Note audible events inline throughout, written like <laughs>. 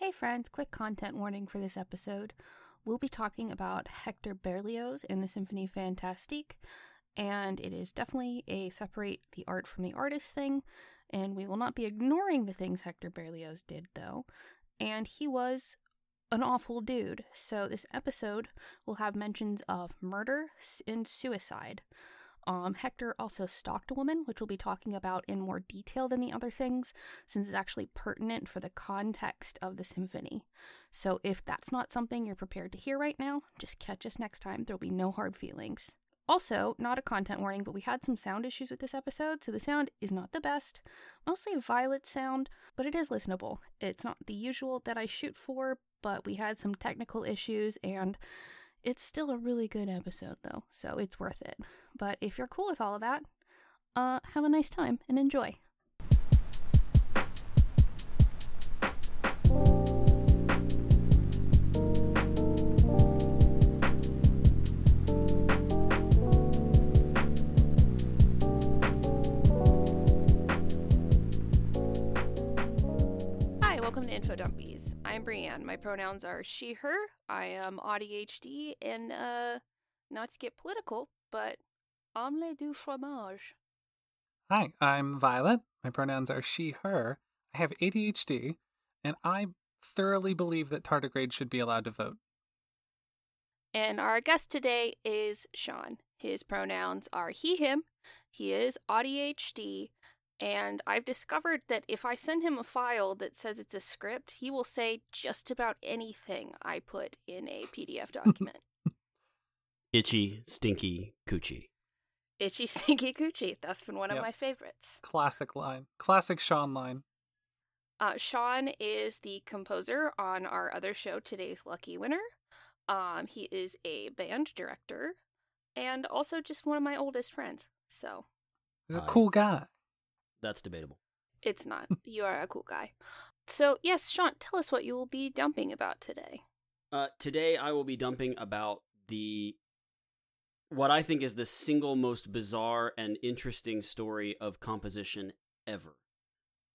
Hey friends, quick content warning for this episode. We'll be talking about Hector Berlioz in the Symphonie Fantastique, and it is definitely a separate the art from the artist thing, and we will not be ignoring the things Hector Berlioz did though. And he was an awful dude, so this episode will have mentions of murder and suicide. Um, Hector also stalked a woman, which we'll be talking about in more detail than the other things, since it's actually pertinent for the context of the symphony. So if that's not something you're prepared to hear right now, just catch us next time. There'll be no hard feelings. Also, not a content warning, but we had some sound issues with this episode, so the sound is not the best. Mostly a violet sound, but it is listenable. It's not the usual that I shoot for, but we had some technical issues and it's still a really good episode, though, so it's worth it. But if you're cool with all of that, uh, have a nice time and enjoy. Info Dumpies. I'm Brianne. My pronouns are she, her. I am ADHD, and uh, not to get political, but omelette du fromage. Hi, I'm Violet. My pronouns are she, her. I have ADHD, and I thoroughly believe that tardigrades should be allowed to vote. And our guest today is Sean. His pronouns are he, him. He is ADHD, and I've discovered that if I send him a file that says it's a script, he will say just about anything I put in a PDF <laughs> document. Itchy, stinky, coochie. Itchy <laughs> Stinky Coochie. That's been one of my favorites. Classic line. Classic Sean line. Uh, Sean is the composer on our other show, Today's Lucky Winner. Um, he is a band director and also just one of my oldest friends. So He's a cool guy. That's debatable. it's not. you are a cool guy. So, yes, Sean, tell us what you will be dumping about today. Uh, today I will be dumping about the what I think is the single most bizarre and interesting story of composition ever.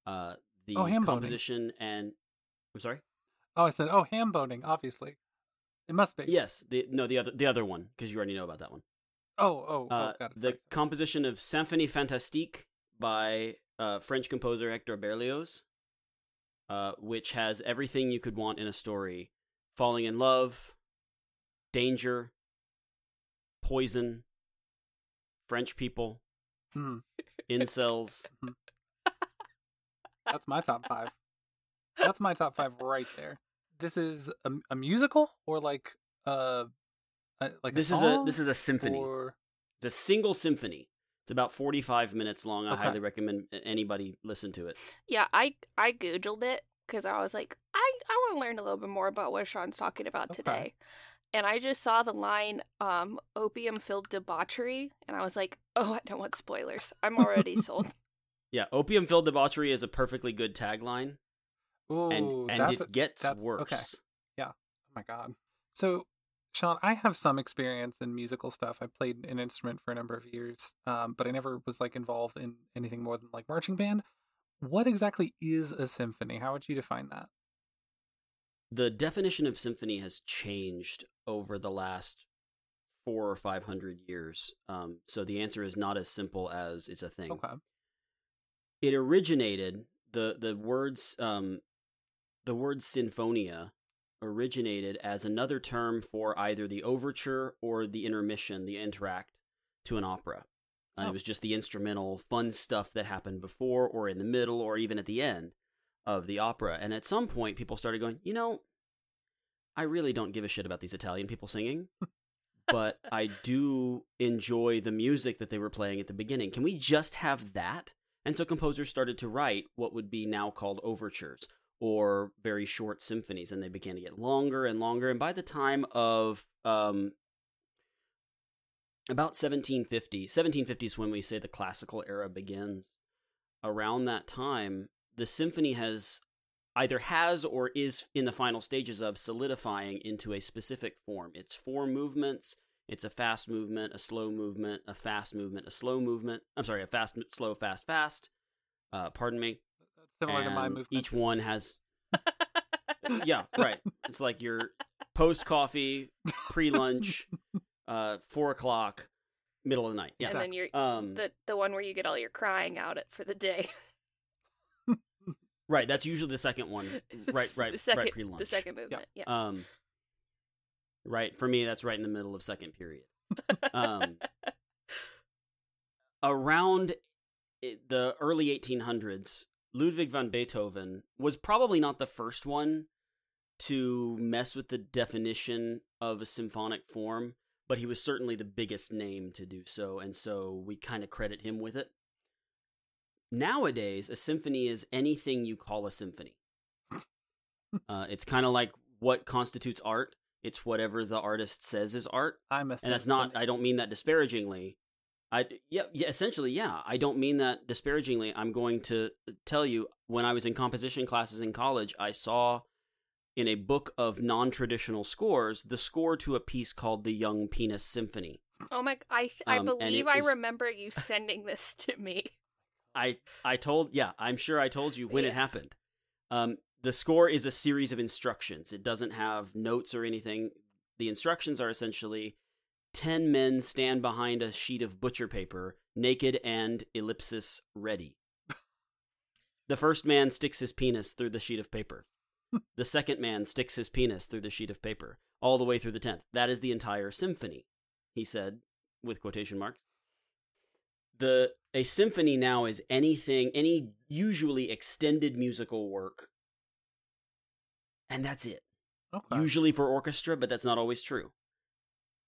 Uh, the Oh, ham boning. composition and I'm sorry. Oh, I said, oh, ham boning, obviously. It must be. Yes, the no the other the other one because you already know about that one. Oh, oh, oh, Uh, got it. the Sorry. composition of Symphonie Fantastique by uh, French composer Hector Berlioz, uh, which has everything you could want in a story: falling in love, danger, poison, French people, Hmm, incels. <laughs> that's my top five. That's my top five right there. This is a, a musical or like uh, a, like this is a this is a symphony. Or It's a single symphony. It's about forty-five minutes long. I Okay. highly recommend anybody listen to it. Yeah, I I googled it because I was like, I I want to learn a little bit more about what Sean's talking about Okay. today, and I just saw the line um opium filled debauchery, and I was like, oh, I don't want spoilers. I'm already <laughs> sold. Yeah, opium-filled debauchery is a perfectly good tagline, Ooh, and and that's it gets worse. okay. Oh my god. So, Sean, I have some experience in musical stuff. I played an instrument for a number of years, um, but I never was like involved in anything more than like marching band. What exactly is a symphony? How would you define that? the definition of symphony has changed over the last four or five hundred years. Um, so the answer is not as simple as it's a thing. Okay. It originated the the words um, the word sinfonia originated as another term for either the overture or the intermission, the interact to an opera. And Oh. it was just the instrumental fun stuff that happened before or in the middle or even at the end of the opera. And at some point people started going, you know, I really don't give a shit about these Italian people singing, but I do enjoy the music that they were playing at the beginning. Can we just have that? And so composers started to write what would be now called overtures or very short symphonies, and they began to get longer and longer. And by the time of um, about 1750, 1750 is when we say the classical era begins. Around that time, the symphony has either has or is in the final stages of solidifying into a specific form. It's four movements. It's a fast movement, a slow movement, a fast movement, a slow movement. I'm sorry, a fast, slow, fast, fast. Uh, pardon me. That's similar to my movement. Each one has <laughs> yeah, right. It's like your post coffee, pre lunch, <laughs> uh, four o'clock, middle of the night. Yeah. and then you're Um, the the one where you get all your crying out at for the day. <laughs> right. That's usually the second one. Right, right, The right, second, right. Pre lunch. The second movement. Yeah. Um, right. For me, that's right in the middle of second period. Um, around the early 1800s, Ludwig van Beethoven was probably not the first one to mess with the definition of a symphonic form, but he was certainly the biggest name to do so, and so we kind of credit him with it. Nowadays, a symphony is anything you call a symphony. <laughs> uh, it's kind of like what constitutes art. It's whatever the artist says is art I'm a and that's not. I don't mean that disparagingly i yeah, yeah essentially yeah. I don't mean that disparagingly. I'm going to tell you when i was in composition classes in college i saw in a book of non-traditional scores the score to a piece called the young penis symphony. Oh my! I th- I Um, and believe I was- remember you sending this to me. i i told yeah i'm sure i told you when it happened. Um the score is a series of instructions. It doesn't have notes or anything. The instructions are essentially 10 men stand behind a sheet of butcher paper, naked and ellipsis ready. the first man sticks his penis through the sheet of paper. the second man sticks his penis through the sheet of paper, all the way through the tenth. That is the entire symphony, he said, with quotation marks. The a symphony now is anything, any usually extended musical work, and that's it Okay. usually for orchestra, but that's not always true.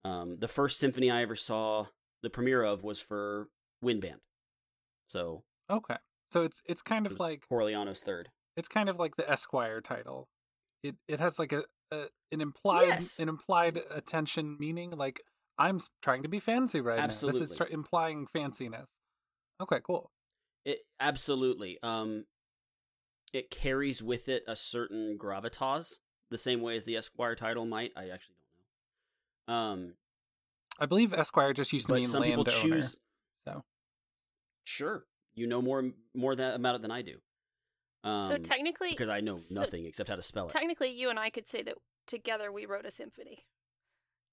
Um, the first symphony I ever saw the premiere of was for wind band. So Okay. So it's it's kind of like Corleone's third. it's kind of like the Esquire title. It it has like a, a an implied Yes. an implied attention meaning. Like I'm trying to be fancy right now. This is Absolutely. tr- implying fanciness. Okay, cool. It absolutely. Um, it carries with it a certain gravitas, the same way as the Esquire title might. I actually don't. Um, I believe Esquire just used to but mean some people landowner. choose. So Sure, you know more more that about it than I do. Um, so technically, because I know so nothing except how to spell it. technically, you and I could say that together we wrote a symphony.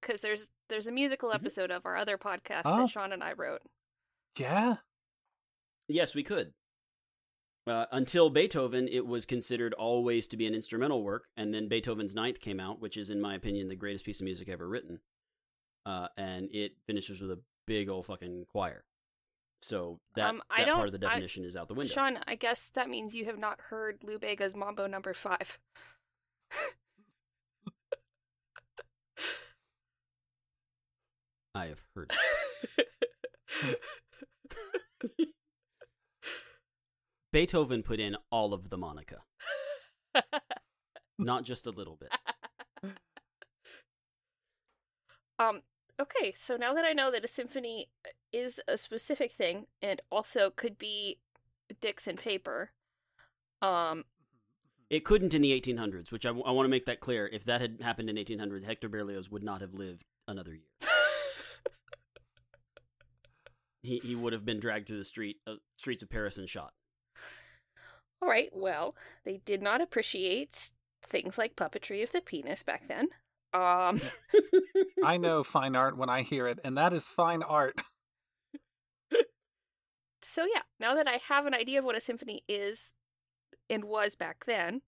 Because there's there's a musical Mhm. episode of our other podcast Oh. that Sean and I wrote. yeah, Yes, we could. Uh, until Beethoven, it was considered always to be an instrumental work, and then Beethoven's Ninth came out, which is, in my opinion, the greatest piece of music ever written. Uh, and it finishes with a big old fucking choir. So that, Um, I that part of the I- definition is out the window. Sean, I guess that means you have not heard Lou Bega's Mambo Number Five. <laughs> I have heard. <laughs> Beethoven put in all of the Monica, <laughs> not just a little bit. Um, okay, so now that I know that a symphony is a specific thing and also could be dicks and paper, um, It couldn't in the 1800s, which I, want to make that clear. If that had happened in 1800, Hector Berlioz would not have lived another year. <laughs> He he would have been dragged through the street uh, streets of Paris and shot. All right, well, they did not appreciate things like puppetry of the penis back then. Um, <laughs> I know fine art when I hear it, and that is fine art. <laughs> so yeah, now that I have an idea of what a symphony is and was back then,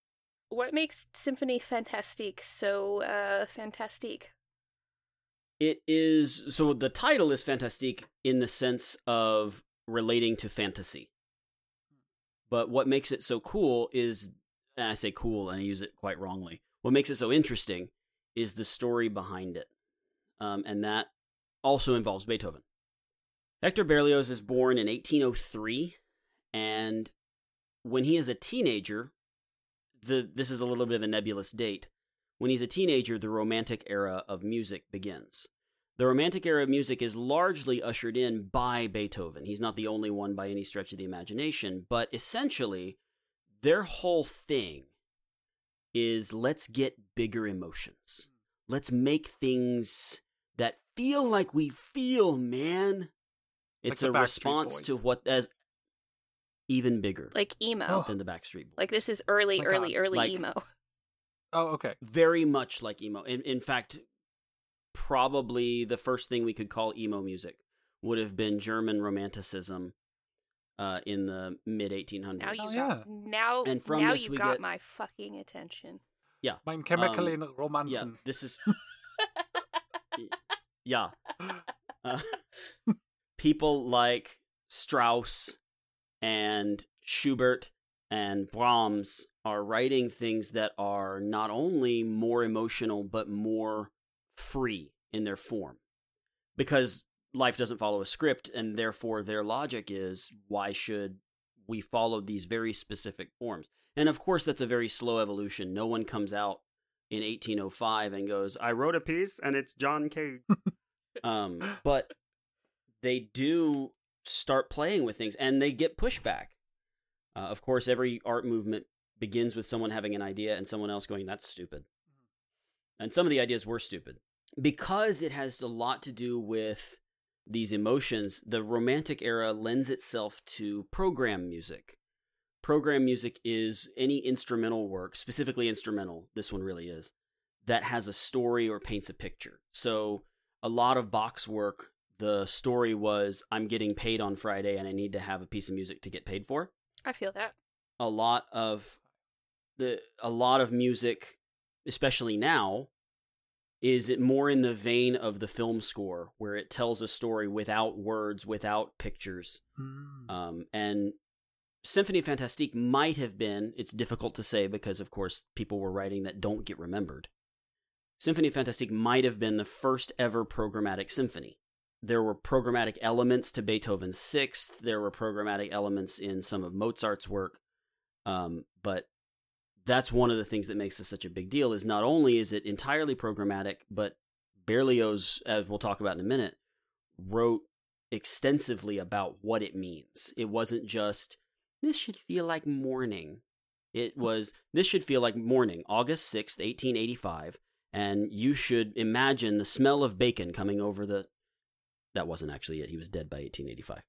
what makes Symphony Fantastique so uh fantastique? It is so the title is fantastique in the sense of relating to fantasy. But what makes it so cool is and I say cool and I use it quite wrongly. What makes it so interesting is the story behind it. Um, and that also involves Beethoven. Hector Berlioz is born in 1803 and when he is a teenager, the this is a little bit of a nebulous date. When he's a teenager, the Romantic era of music begins. The Romantic era of music is largely ushered in by Beethoven. He's not the only one by any stretch of the imagination, but essentially, their whole thing is let's get bigger emotions. Let's make things that feel like we feel, man. It's the a response to what as even bigger Like emo. Oh. than the Backstreet Boys. Like this is early, My early, God. early Like- emo. Oh, okay. very much like emo. In, in fact, probably the first thing we could call emo music would have been German Romanticism uh, in the mid 1800s. Now you Oh, got yeah. now And from now this you got get- my fucking attention. Yeah. Mein Chemical Um, Romanzen. yeah, this is <laughs> yeah. <laughs> Uh, <laughs> people like Strauss and Schubert and Brahms are writing things that are not only more emotional but more free in their form because life doesn't follow a script and therefore their logic is why should we follow these very specific forms and of course that's a very slow evolution no one comes out in 1805 and goes i wrote a piece and it's john cage <laughs> um, but they do start playing with things and they get pushback. Uh, of course, every art movement begins with someone having an idea and someone else going, that's stupid. And some of the ideas were stupid. Because it has a lot to do with these emotions, the Romantic era lends itself to program music. Program music is any instrumental work, specifically instrumental, this one really is, that has a story or paints a picture. So, a lot of Bach's work, the story was I'm getting paid on Friday and I need to have a piece of music to get paid for. I feel that. A lot of the a lot of music, especially now, is it more in the vein of the film score where it tells a story without words, without pictures. Mm. Um, and Symphony Fantastique might have been, it's difficult to say because, of course, people were writing that don't get remembered. Symphony Fantastique might have been the first ever programmatic symphony. There were programmatic elements to Beethoven's Sixth, there were programmatic elements in some of Mozart's work. Um, but that's one of the things that makes this such a big deal is not only is it entirely programmatic, but Berlioz, as we'll talk about in a minute, wrote extensively about what it means. It wasn't just this should feel like mourning. It was this should feel like mourning, August 6th, 1885, and you should imagine the smell of bacon coming over the That wasn't actually it. He was dead by 1885.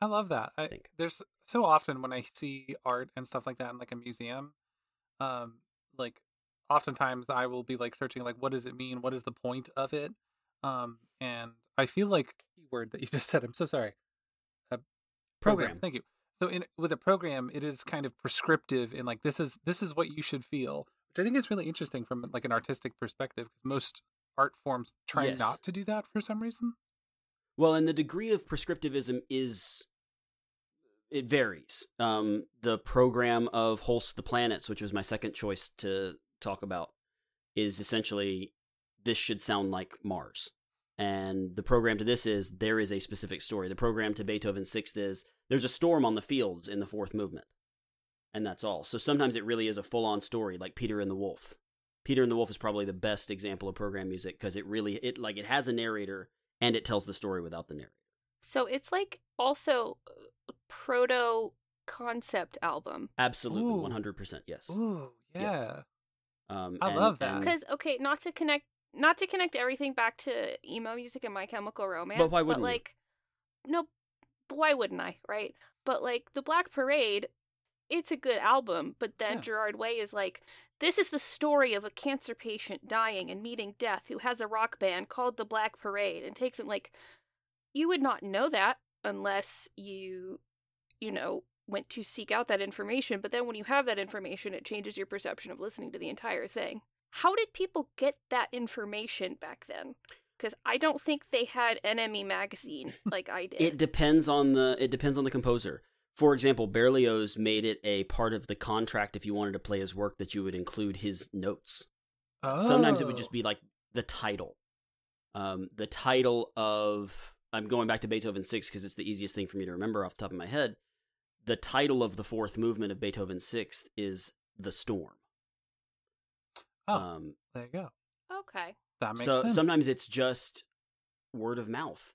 I love that. I, think. There's so often when I see art and stuff like that in like a museum, um, like oftentimes I will be like searching like what does it mean? What is the point of it? Um, and I feel like keyword that you <laughs> just said. I'm so sorry. A program. Program. Thank you. So in with a program, it is kind of prescriptive in like this is this is what you should feel, which I think is really interesting from like an artistic perspective because most art forms try Yes. not to do that for some reason. Well, and the degree of prescriptivism is it varies. Um, the program of Holst the Planets, which was my second choice to talk about, is essentially this should sound like Mars. And the program to this is there is a specific story. The program to Beethoven's Sixth is there's a storm on the fields in the fourth movement. And that's all. So sometimes it really is a full on story, like Peter and the Wolf. Peter and the Wolf is probably the best example of program music because it really it like it has a narrator and it tells the story without the narrator. So it's like also proto concept album. Absolutely, one hundred percent. Yes. Ooh, yeah. Yes. Um, I love that. Because okay, not to connect not to connect everything back to emo music and My Chemical Romance, But why wouldn't you? like no, why wouldn't I? Right? But like the Black Parade, it's a good album. But then Yeah. Gerard Way is like, this is the story of a cancer patient dying and meeting death who has a rock band called the Black Parade and takes him like, you would not know that unless you, you know. Went to seek out that information, but then when you have that information, it changes your perception of listening to the entire thing. How did people get that information back then? Because I don't think they had NME magazine <laughs> like I did. It depends on the it depends on the composer. For example, Berlioz made it a part of the contract if you wanted to play his work that you would include his notes. Sometimes it would just Oh. be like the title. Um, the title of I'm going back to Beethoven 6 because it's the easiest thing for me to remember off the top of my head. The title of the fourth movement of Beethoven Sixth is The Storm. Oh, Um, there you go. okay. That makes so sense. sometimes it's just word of mouth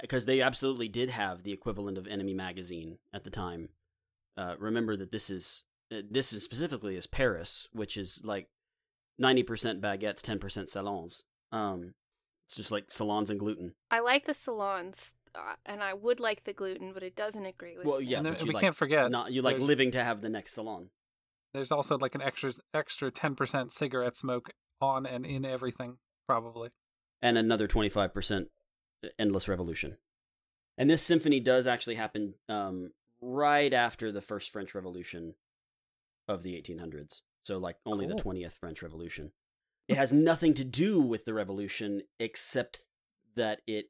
because they absolutely did have the equivalent of NME magazine at the time uh, remember that this is uh, this is specifically is paris which is like 90% baguettes 10% salons um it's just like salons and gluten I like the salons, uh, and I would like the gluten, but it doesn't agree with well me. yeah and then but you we like can't forget not you like living to have the next salon. There's also like an extra extra ten percent cigarette smoke on and in everything, probably. and another 25% endless revolution. And this symphony does actually happen um, right after the first french revolution of the 1800s so like only the 20th french revolution. It has nothing to do with the revolution except that it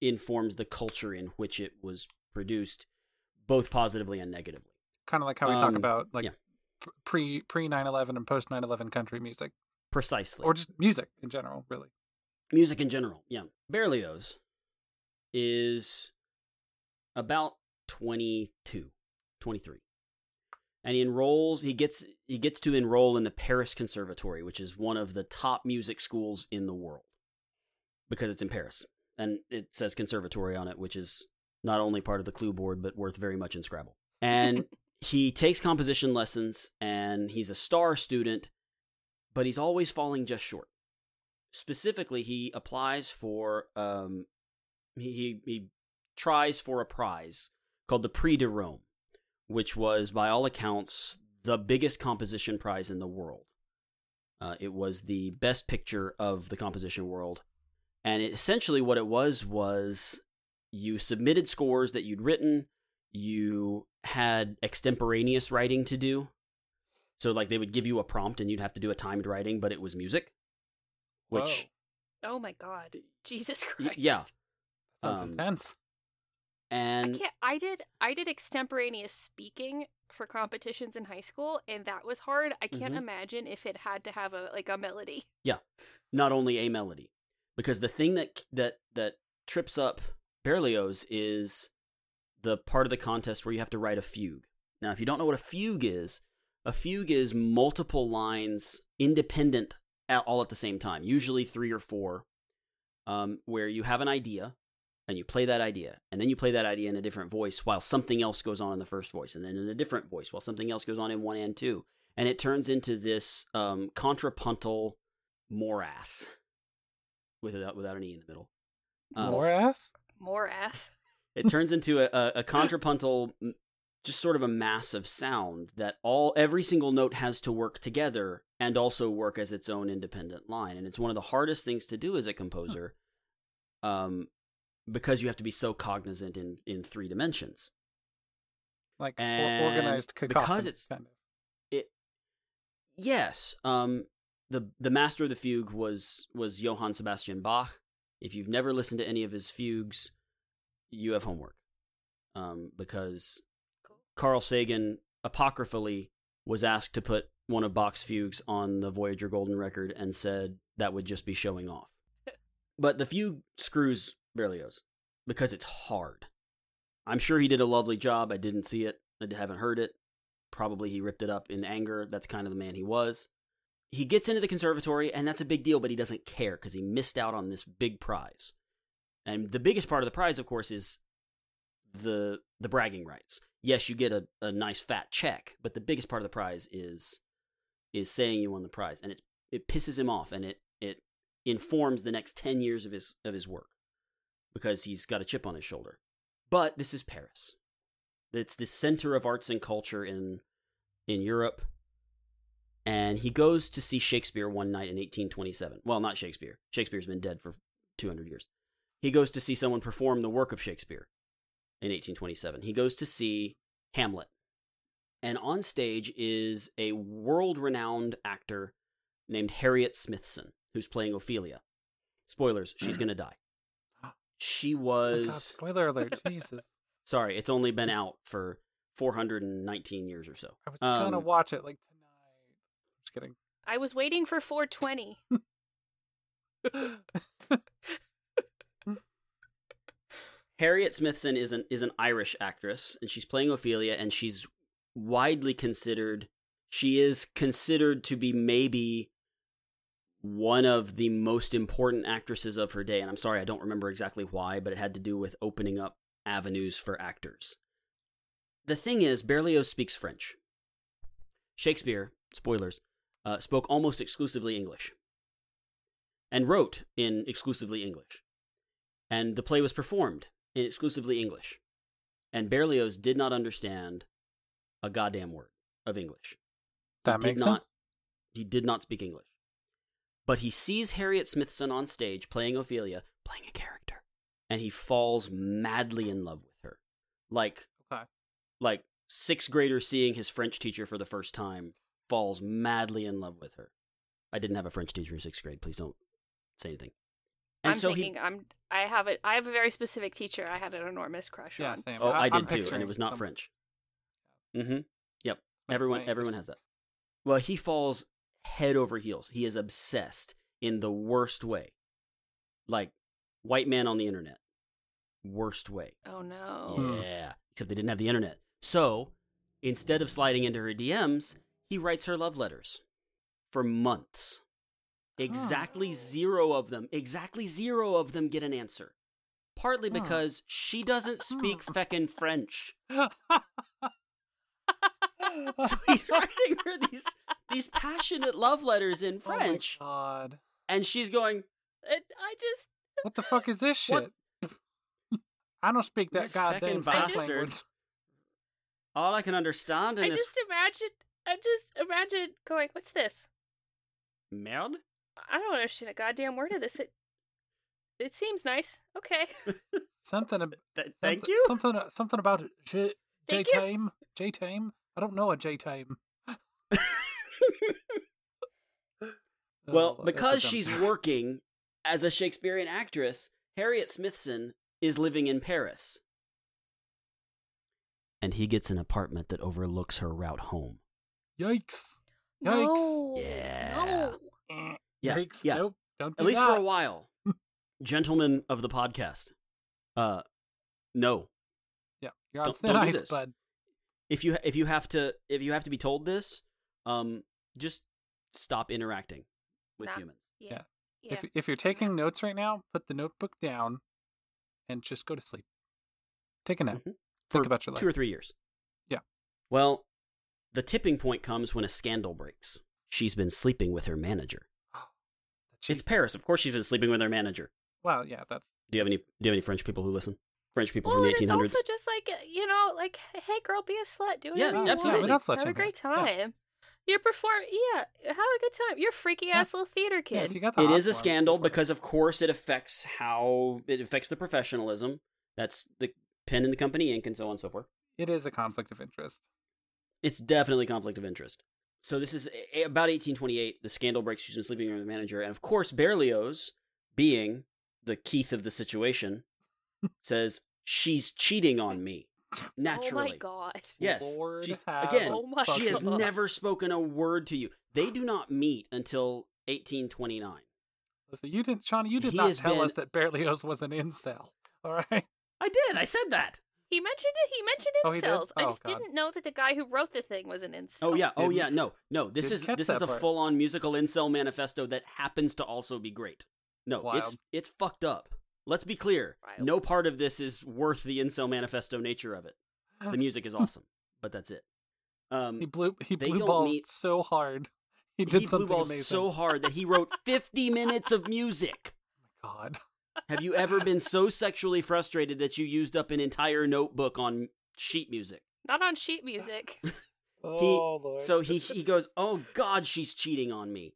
informs the culture in which it was produced both positively and negatively. Kind of like how we talk Um, about like yeah. pre pre 9/11 and post 9/11 country music, precisely. Or just music in general, really. music in general yeah. Berlioz is about 22 23 and he enrolls he gets he gets to enroll in the paris conservatory which is one of the top music schools in the world because it's in paris and it says conservatory on it which is not only part of the clue board but worth very much in scrabble. And <laughs> he takes composition lessons and he's a star student but he's always falling just short. Specifically he applies for um he he, he tries for a prize called the Prix de Rome which was by all accounts the biggest composition prize in the world. Uh, it was the best picture of the composition world and it, essentially what it was was you submitted scores that you'd written you had extemporaneous writing to do so like they would give you a prompt and you'd have to do a timed writing but it was music which Oh my god. Jesus Y- Christ. yeah. Whoa, sounds um, intense. I and can't I did I did extemporaneous speaking for competitions in high school and that was hard. I can't Mhm. imagine if it had to have a like a melody. Yeah. Not only a melody because the thing that that that trips up Berlioz is the part of the contest where you have to write a fugue. Now, if you don't know what a fugue is, a fugue is multiple lines independent at, all at the same time, usually three or four, um, where you have an idea and you play that idea, and then you play that idea in a different voice while something else goes on in the first voice, and then in a different voice while something else goes on in one and two, and it turns into this um, contrapuntal morass without without an e in the middle. Um, More ass? More ass. it turns into a, a, a contrapuntal, just sort of a mass of sound that all every single note has to work together and also work as its own independent line. And it's one of the hardest things to do as a composer, um, because you have to be so cognizant in in three dimensions. Like and organized because it's- kind of. It, yes, um, the the master of the fugue was was Johann Sebastian Bach. If you've never listened to any of his fugues, you have homework, um, because Cool. Carl Sagan apocryphally was asked to put one of Bach's fugues on the Voyager Golden Record and said that would just be showing off. <laughs> but the fugue screws Berlioz because it's hard. I'm sure he did a lovely job. I didn't see it. I haven't heard it. Probably he ripped it up in anger. That's kind of the man he was. He gets into the conservatory, and that's a big deal, but he doesn't care because he missed out on this big prize. And the biggest part of the prize, of course, is the the bragging rights. Yes, you get a, a nice fat check, but the biggest part of the prize is is saying you won the prize, and it's it pisses him off, and it it informs the next ten years of his of his work because he's got a chip on his shoulder. But this is Paris. It's the center of arts and culture in in Europe. And he goes to see Shakespeare one night in 1827. Well, not Shakespeare. Shakespeare's been dead for 200 years. He goes to see someone perform the work of Shakespeare in 1827. He goes to see Hamlet. And on stage is a world renowned actor named Harriet Smithson, who's playing Ophelia. Spoilers, she's going to die. She Oh, was. God, spoiler alert! <laughs> Jesus, Sorry, it's only been out for 419 years or so. I was gonna Um, watch it like. Just kidding. I was waiting for 420. <laughs> Harriet Smithson is an is an Irish actress, and she's playing Ophelia, and she's widely considered. She is considered to be maybe one of the most important actresses of her day. And I'm sorry, I don't remember exactly why, but it had to do with opening up avenues for actors. The thing is, Berlioz speaks French. Shakespeare, spoilers, uh, spoke almost exclusively English and wrote in exclusively English. And the play was performed in exclusively English. And Berlioz did not understand a goddamn word of English. That did makes not, sense. He did not speak English. But he sees Harriet Smithson on stage playing Ophelia, playing a character, and he falls madly in love with her. Like Okay. like sixth grader seeing his French teacher for the first time falls madly in love with her. I didn't have a French teacher in sixth grade. Please don't say anything. And I'm so thinking he, I'm I have a I have a very specific teacher I had an enormous crush Yeah, on. same. oh, I- I I'm did too, and it was not some- French. Mm-hmm. Yep. My- Everyone, my everyone has that. Well, he falls head over heels. He is obsessed in the worst way, like white man on the internet, worst way. Oh no. Hmm. Yeah, except they didn't have the internet. So instead of sliding into her DMs, he writes her love letters for months. Exactly Oh. zero of them, exactly zero of them get an answer. Partly Huh. because she doesn't speak feckin' French. <laughs> So he's <laughs> writing her these these passionate love letters in French. Oh my God. and she's going, It, I just What the fuck is this What? shit? <laughs> I don't speak that This goddamn French bastard. language. "All I can understand in I this just imagine I just imagine going, What's this? merde." I don't understand a goddamn word of this. It it seems nice. Okay. <laughs> Something. ab- Th- something thank you. Something. Something about J. J Thank you. Tame. J Tame. I don't know a J Tame. <laughs> Well, Oh, because she's working as a Shakespearean actress, Harriet Smithson is living in Paris. And he gets an apartment that overlooks her route home. Yikes. No. Yeah. No. Yeah, Yikes. yeah. Nope. Don't do At least that. for a while. Gentlemen of the podcast. Uh no. Yeah. You're on Don't- thin don't do ice, this. bud. If you if you have to if you have to be told this, um just stop interacting with Nah. humans. Yeah. Yeah. If if you're taking notes right now, put the notebook down, and just go to sleep. Take a nap. Mhm. Think For about your life. two or three years. Yeah. Well, the tipping point comes when a scandal breaks. She's been sleeping with her manager. <gasps> It's Paris. Of course, she's been sleeping with her manager. well, yeah. That's Do you have any? Do you have any French people who listen? French people well, from the and eighteen it's also just like uh, you know, like hey, girl, be a slut, do it. Yeah, you absolutely. want. Yeah, we Have a great her. Yeah. time. You perform, yeah, have a good time. You're a freaky ass little theater yeah. kid. If you got the It a scandal go for it. because, of course, it affects how it affects the professionalism. That's the pen in the company ink and so on and so forth. it is a conflict of interest. It's definitely conflict of interest. So this is a- about 1828. The scandal breaks. She's been sleeping with the manager, and of course, Berlioz, being the Keith of the situation, <laughs> says she's cheating on me. Naturally, <laughs> Oh my god. Yes. Lord She's, have again, Oh my she has never spoken a word to you. They do not meet until 1829. Listen, you didn't, Sean. You did He not tell been- us that Berlioz was an incel. All right. I did. I said that. He mentioned it. He mentioned Oh, he did? incels. I Oh, just God. didn't know that the guy who wrote the thing was an incel. Oh yeah. Oh yeah. No. No. This is this is a part. full-on musical incel manifesto that happens to also be great. No, it's Wild. it's fucked up. Let's be clear. Wild. No part of this is worth the incel manifesto nature of it. The music is <laughs> awesome, but that's it. Um, He blew. He They blew balls meet- so hard. He he did blew something balls amazing. so hard that he wrote 50 minutes of music. <laughs> Oh my God. Have you ever been so sexually frustrated that you used up an entire notebook on sheet music? Not on sheet music. <laughs> Oh Lord. So he he goes, "Oh God, she's cheating on me.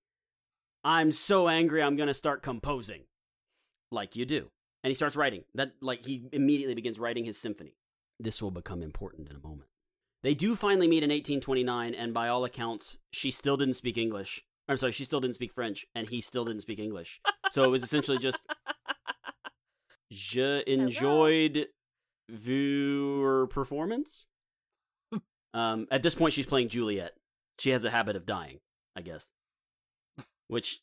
I'm so angry. I'm gonna start composing, like you do." And he starts writing. That like he immediately begins writing his symphony. This will become important in a moment. They do finally meet in 1829, and by all accounts, she still didn't speak English. I'm sorry, she still didn't speak French, and he still didn't speak English. So it was essentially just Je enjoyed your performance. um, at this point, she's playing Juliet. She has a habit of dying, I guess. Which,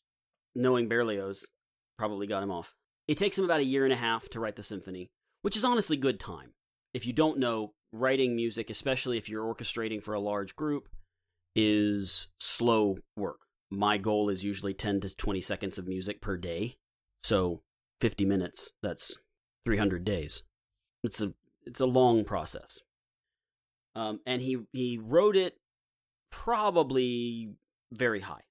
knowing Berlioz, probably got him off. It takes him about a year and a half to write the symphony, which is honestly good time. If you don't know, writing music, especially if you're orchestrating for a large group, is slow work. My goal is usually 10 to 20 seconds of music per day. So 50 minutes, that's 300 days. It's a it's a long process. Um, and he he wrote it probably very high.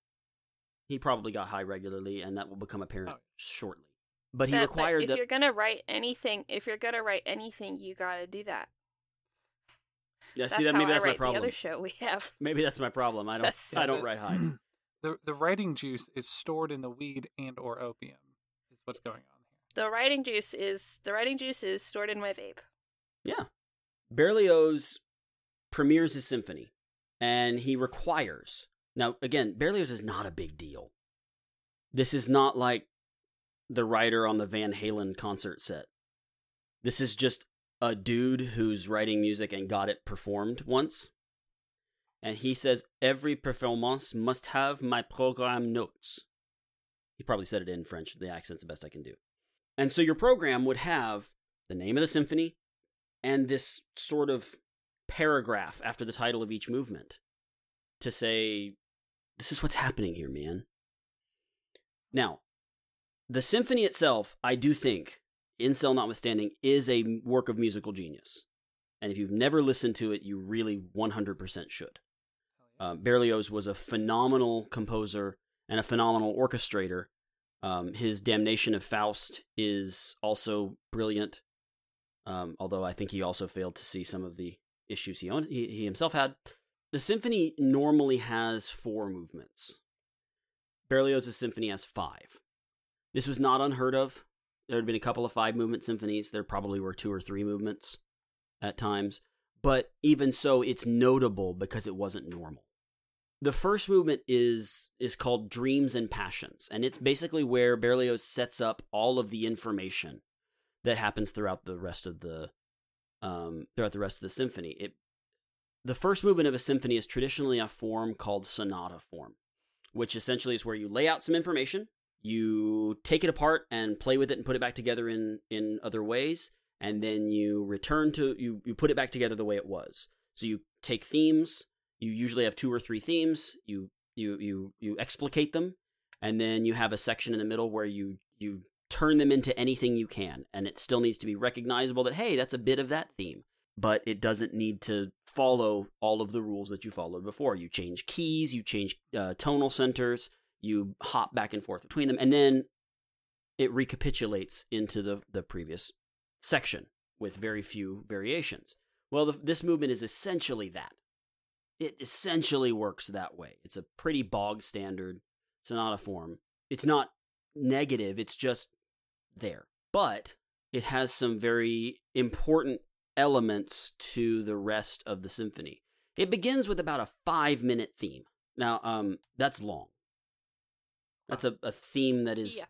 He probably got high regularly, and that will become apparent Oh. shortly. But he That- required if that. you're gonna write anything, if you're gonna write anything, you gotta do that. Yeah, That's see that maybe I that's my problem. the other show we have. <laughs> Maybe that's my problem. I don't Yes. I don't the- write high. <clears throat> the the writing juice is stored in the weed and or opium. Is what's going on here. The writing juice is the writing juice is stored in my vape. Yeah. Berlioz premieres his symphony and he requires. Now, again, Berlioz is not a big deal. This is not like the writer on the Van Halen concert set. This is just a dude who's writing music and got it performed once. And he says, Every performance must have my program notes. He probably said it in French. The accent's the best I can do. And so your program would have the name of the symphony, and this sort of paragraph after the title of each movement to say, this is what's happening here, man. Now, the symphony itself, I do think, Incel notwithstanding, is a work of musical genius. And if you've never listened to it, you really 100% should. Uh, Berlioz was a phenomenal composer and a phenomenal orchestrator. Um, his Damnation of Faust is also brilliant. Um, although I think he also failed to see some of the issues he, owned, he, he himself had. The symphony normally has four movements. Berlioz's symphony has five. This was not unheard of. There had been a couple of five movement symphonies. There probably were two or three movements at times. But even so, it's notable because it wasn't normal. The first movement is is called Dreams and Passions, and it's basically where Berlioz sets up all of the information that happens throughout the rest of the um, throughout the rest of the symphony. It the first movement of a symphony is traditionally a form called sonata form, which essentially is where you lay out some information, you take it apart and play with it and put it back together in in other ways, and then you return to you you put it back together the way it was. So you take themes, you usually have two or three themes, you you you you explicate them, and then you have a section in the middle where you you turn them into anything you can and it still needs to be recognizable that hey that's a bit of that theme but it doesn't need to follow all of the rules that you followed before. You change keys you change uh, tonal centers you hop back and forth between them and then it recapitulates into the, the previous section with very few variations. Well the, this movement is essentially that it essentially works that way it's a pretty bog standard sonata form it's not negative it's just there. But it has some very important elements to the rest of the symphony. It begins with about a five minute theme. Now, um, that's long. That's a, a theme that is Yeah.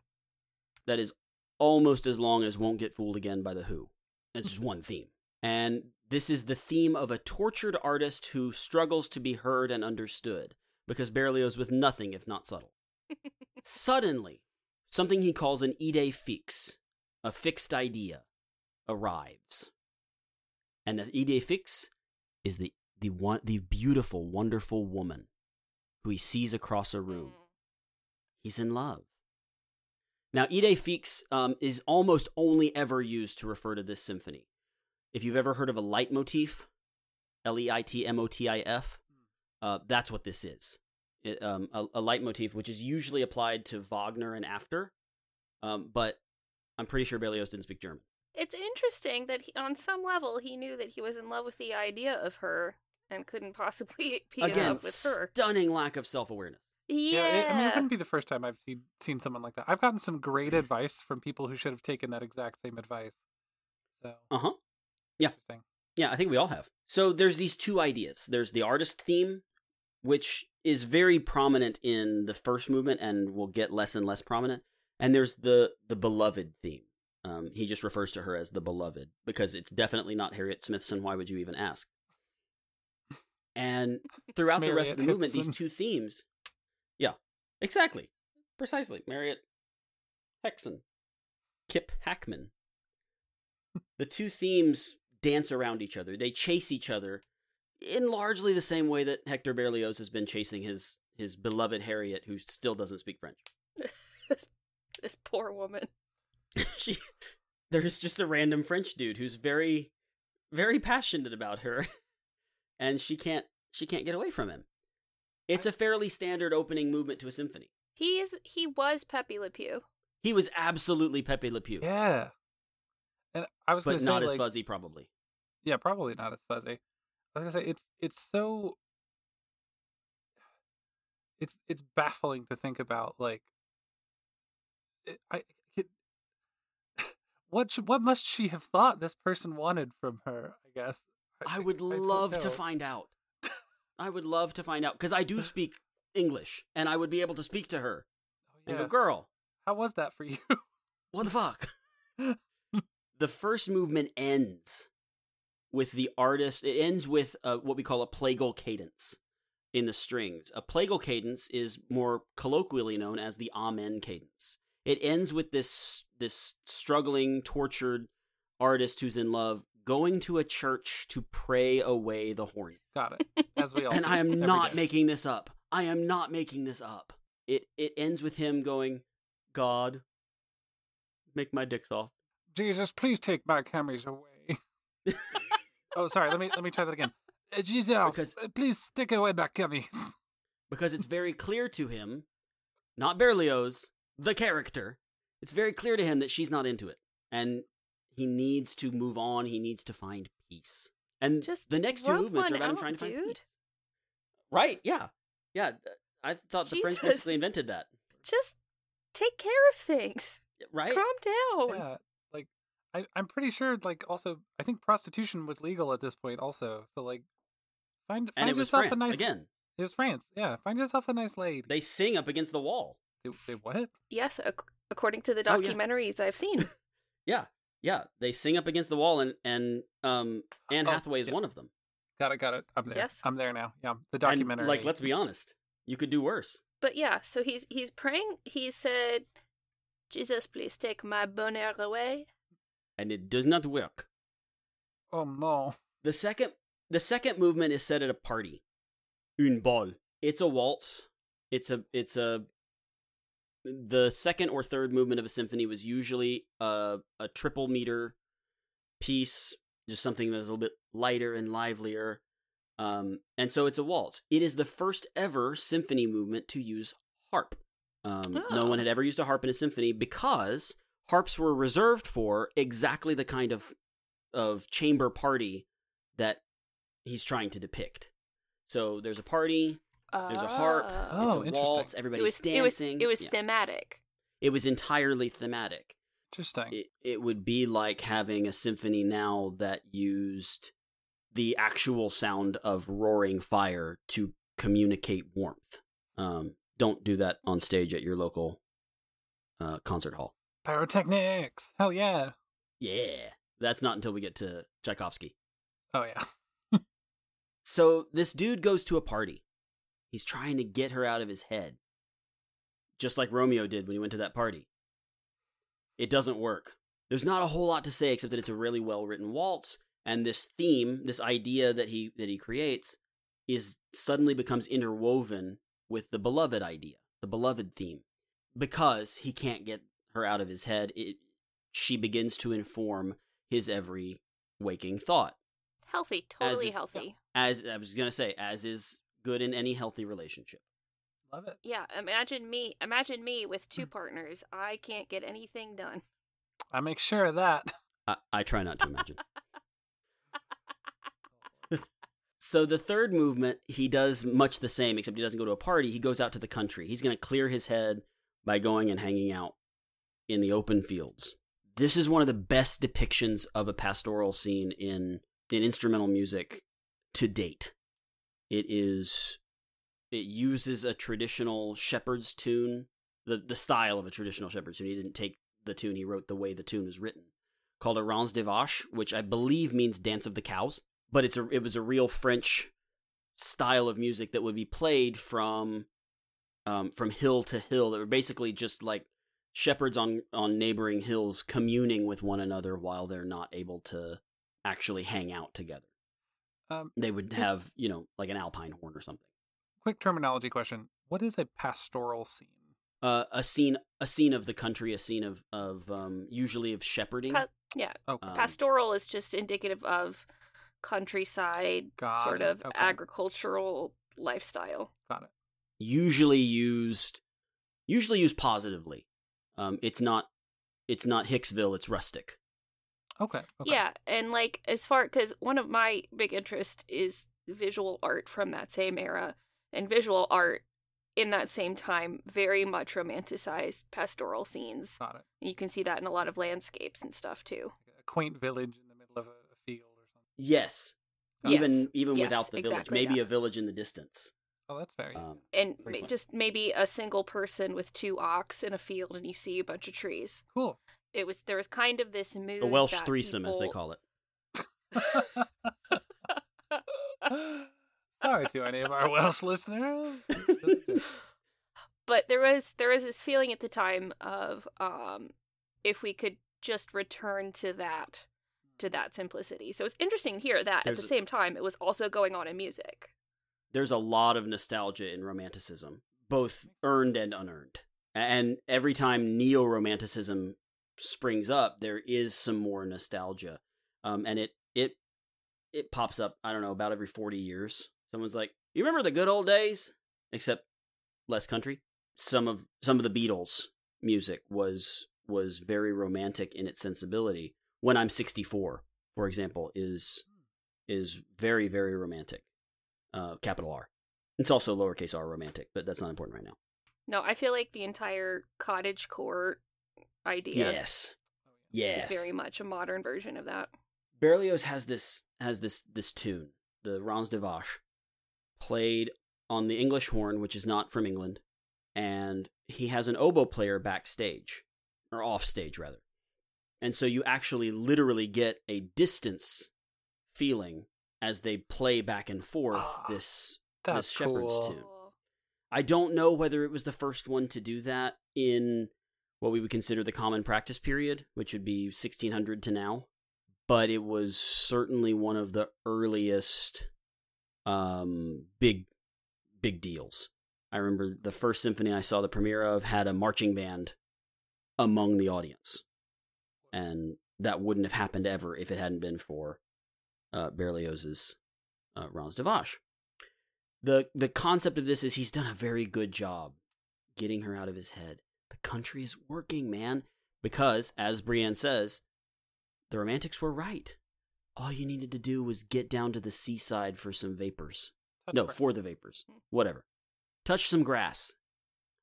that is almost as long as Won't Get Fooled Again by The Who. It's just one theme. And this is the theme of a tortured artist who struggles to be heard and understood because Berlioz was nothing if not subtle. <laughs> Suddenly, something he calls an idée fixe, a fixed idea, arrives. And the idée fixe is the, the, one, the beautiful, wonderful woman who he sees across a room. He's in love. Now, idée fixe um, is almost only ever used to refer to this symphony. If you've ever heard of a leitmotif, L E I T M O T I F, uh, that's what this is. It, um, a, a leitmotif, which is usually applied to Wagner and after, um, but I'm pretty sure Berlioz didn't speak German. It's interesting that he, on some level he knew that he was in love with the idea of her and couldn't possibly <laughs> be in love with her. stunning lack of self awareness. Yeah. it- I mean, it wouldn't be the first time I've seen seen someone like that. I've gotten some great advice from people who should have taken that exact same advice. So Uh huh. Yeah. Yeah, I think we all have. So there's these two ideas. There's the artist theme, which is very prominent in the first movement and will get less and less prominent. And there's the the beloved theme. Um, he just refers to her as the beloved because it's definitely not Harriet Smithson. Why would you even ask? And <laughs> throughout the rest of the movement, these two themes, yeah, exactly, precisely, Marriott Hexon, Kip Hackman. the two themes dance around each other. They chase each other in largely the same way that Hector Berlioz has been chasing his his beloved Harriet, who still doesn't speak French. <laughs> this, this poor woman. she, there's just a random French dude who's very, very passionate about her, <laughs> and she can't she can't get away from him. It's a fairly standard opening movement to a symphony. He is he was Pepe Le Pew. He was absolutely Pepe Le Pew, Yeah. And I was but gonna say, not as like, fuzzy, probably. Yeah, probably not as fuzzy. I was gonna say it's it's so it's it's baffling to think about like it, I it, <sighs> what what must she have thought this person wanted from her? I guess I would don't love to find out. <laughs> I would love to find out because I do <laughs> speak English and I would be able to speak to her Oh, and yeah. go, "Girl, How was that for you? what the fuck?" <laughs> the first movement ends with the artist. It ends with uh, what we call a plagal cadence in the strings. A plagal cadence is more colloquially known as the amen cadence. It ends with this this struggling, tortured artist who's in love going to a church to pray away the horn. Got it. <laughs> As we all and I am not day. making this up. I am not making this up. It it ends with him going, God, make my dick soft. Jesus, please take my cameras away. <laughs> oh, sorry. Let me let me try that again. Uh, Jesus, Because- uh, please stick away back, cameras. <laughs> because it's very clear to him, not Berlioz, the character. It's very clear to him that she's not into it, and he needs to move on. He needs to find peace. And Just the next two movements are one about him trying to find dude. peace. Right? Yeah, yeah. I thought the French basically invented that. Just take care of things. Right? Calm down. Yeah, like I I'm pretty sure. Like also, I think prostitution was legal at this point. Also, so like find and find it was yourself France a nice again. It was France. Yeah, find yourself a nice lady. They sing up against the wall. They, they what? Yes, ac- according to the Oh, yeah. documentaries I've seen. <laughs> Yeah, yeah. They sing up against the wall, and and um Anne Oh, Hathaway is yeah. one of them. Got it. Got it. I'm there. Yes. I'm there now. Yeah, the And, documentary. like, let's be honest, you could do worse. but yeah, so he's he's praying. He said, "Jesus, please take my bonheur away." And it does not work. Oh no. The second the second movement is set at a party. Une balle. It's a waltz. It's a it's a the second or third movement of a symphony was usually a a triple meter piece, just something that's a little bit lighter and livelier. Um, and so it's a waltz. It is the first ever symphony movement to use harp. Um, No Oh. one had ever used a harp in a symphony because harps were reserved for exactly the kind of of chamber party that he's trying to depict. So there's a party, There's a harp. Oh. it's Oh, a interesting. waltz, it everybody's was it was dancing. it was Yeah. thematic. It was entirely thematic. Interesting. It, it would be like having a symphony now that used the actual sound of roaring fire to communicate warmth. Um, don't do that on stage at your local uh, concert hall. Pyrotechnics. Hell yeah. Yeah, that's not until we get to Tchaikovsky. Oh yeah. <laughs> So this dude goes to a party. He's trying to get her out of his head. Just like Romeo did when he went to that party. It doesn't work. There's not a whole lot to say except that it's a really well-written waltz and this theme, this idea that he that he creates is suddenly becomes interwoven with the beloved idea, the beloved theme. Because he can't get her out of his head, it she begins to inform his every waking thought Healthy, totally is- healthy. as I was gonna say, as is good in any healthy relationship. Love it. Yeah, imagine me. Imagine me with two partners. I can't get anything done. I make sure of that. <laughs> I, I try not to imagine. <laughs> so the third movement, he does much the same, except he doesn't go to a party. He goes out to the country. He's gonna clear his head by going and hanging out in the open fields. This is one of the best depictions of a pastoral scene in in instrumental music to date. It is it uses a traditional shepherd's tune, the the style of a traditional shepherd's tune. He didn't take the tune; he wrote the way the tune was written, called a Ranz des Vaches, which I believe means dance of the cows. But it's a it was a real French style of music that would be played from um, from hill to hill. That were basically just like shepherds on on neighboring hills communing with one another while they're not able to actually hang out together. Um, They would have you know like an alpine horn or something. quick terminology question. What is a pastoral scene? uh, a scene a scene of the country, a scene of of um, usually of shepherding. Pa- yeah, Okay. Um, pastoral is just indicative of countryside, Got sort it. of Okay. agricultural lifestyle. Got it. usually used usually used positively. Um, it's not it's not Hicksville, it's rustic. Okay. okay. Yeah, and like as far because one of my big interest is visual art from that same era and visual art in that same time very much romanticized pastoral scenes. Got it. You can see that in a lot of landscapes and stuff too. A quaint village in the middle of a, a field or something. Yes. Yes. Even even Yes, without the village, exactly maybe that. a village in the distance. Oh, that's very. Um, And ma- just maybe a single person with two ox in a field and you see a bunch of trees. cool. It was there was kind of this mood the Welsh that threesome, as they call it. <laughs> Sorry to any of our Welsh listeners. <laughs> but there was there was this feeling at the time of um if we could just return to that to that simplicity so it's interesting to hear that at the a- same time it was also going on in music There's a lot of nostalgia in romanticism, both earned and unearned. And every time neo romanticism springs up, there is some more nostalgia. Um, and it it it pops up, I don't know, about every 40 years. Someone's like, "You remember the good old days?" Except less country. Some of some of the Beatles music was was very romantic in its sensibility. When I'm 64, for example, is is very very romantic. Uh, capital R. It's also lowercase r romantic, but that's not important right now. no i feel like the entire cottagecore idea Yes. Yes. is very much a modern version of that Berlioz has this has this this tune, the Ranz de Vache, played on the English horn, which is not from England, and he has an oboe player backstage or off stage rather, and so you actually literally get a distance feeling as they play back and forth Ah, this That's shepherd's cool. tune. I don't know whether it was the first one to do that in what we would consider the common practice period, which would be 1600 to now, but it was certainly one of the earliest um big big deals. I remember the first symphony I saw the premiere of had a marching band among the audience. And that wouldn't have happened ever if it hadn't been for uh, Berlioz's uh, Ranz de Vache the the concept of this is he's done a very good job getting her out of his head. The country is working, man, because as Brianne says, the romantics were right. All you needed to do was get down to the seaside for some vapors. Touch no, for the vapors. Whatever. Touch some grass.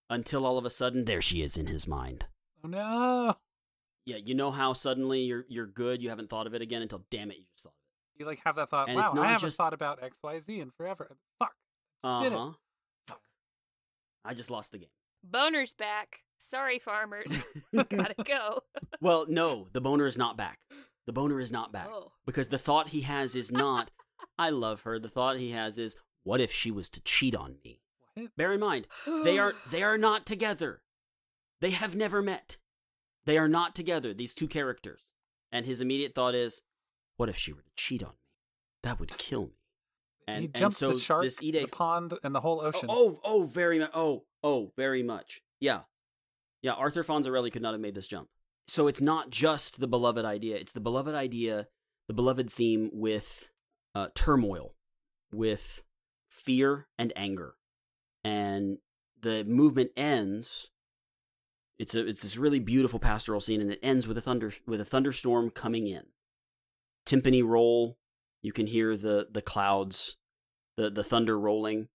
Until all of a sudden there she is in his mind. Oh no! Yeah, you know how suddenly you're you're good, you haven't thought of it again until damn it you just thought of You like have that thought. And wow, it's not I haven't just- thought about X, Y, Z in forever. Fuck. it. Did it. Uh-huh. Fuck. I just lost the game. boner's back sorry farmers <laughs> <laughs> gotta go Well, no, the boner is not back. The boner is not back. oh Because the thought he has is not, I love her. The thought he has is, what if she was to cheat on me? What? Bear in mind, they are they are not together. They have never met. They are not together, these two characters. And his immediate thought is, what if she were to cheat on me? That would kill me. And, he jumped so the shark, this the pond, and the whole Oh, ocean. oh, oh, very much. Oh, oh, very much. Yeah. Yeah, Arthur Fonzarelli could not have made this jump. So it's not just the beloved idea, it's the beloved idea, the beloved theme with uh, turmoil, with fear and anger. And the movement ends it's a it's this really beautiful pastoral scene and it ends with a thunder with a thunderstorm coming in. Timpani roll, you can hear the the clouds, the the thunder rolling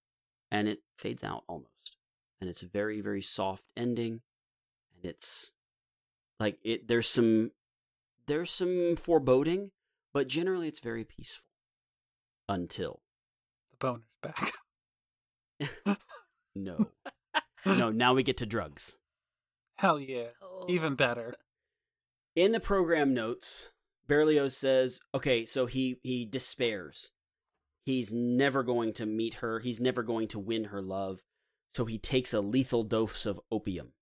and it fades out almost. And it's a very very soft ending and it's like it there's some there's some foreboding, but generally it's very peaceful until The boner's back. <laughs> no. no, now we get to drugs. Hell yeah. Oh. Even better. In the program notes, Berlioz says, okay, so he he despairs. He's never going to meet her. He's never going to win her love. So he takes a lethal dose of opium.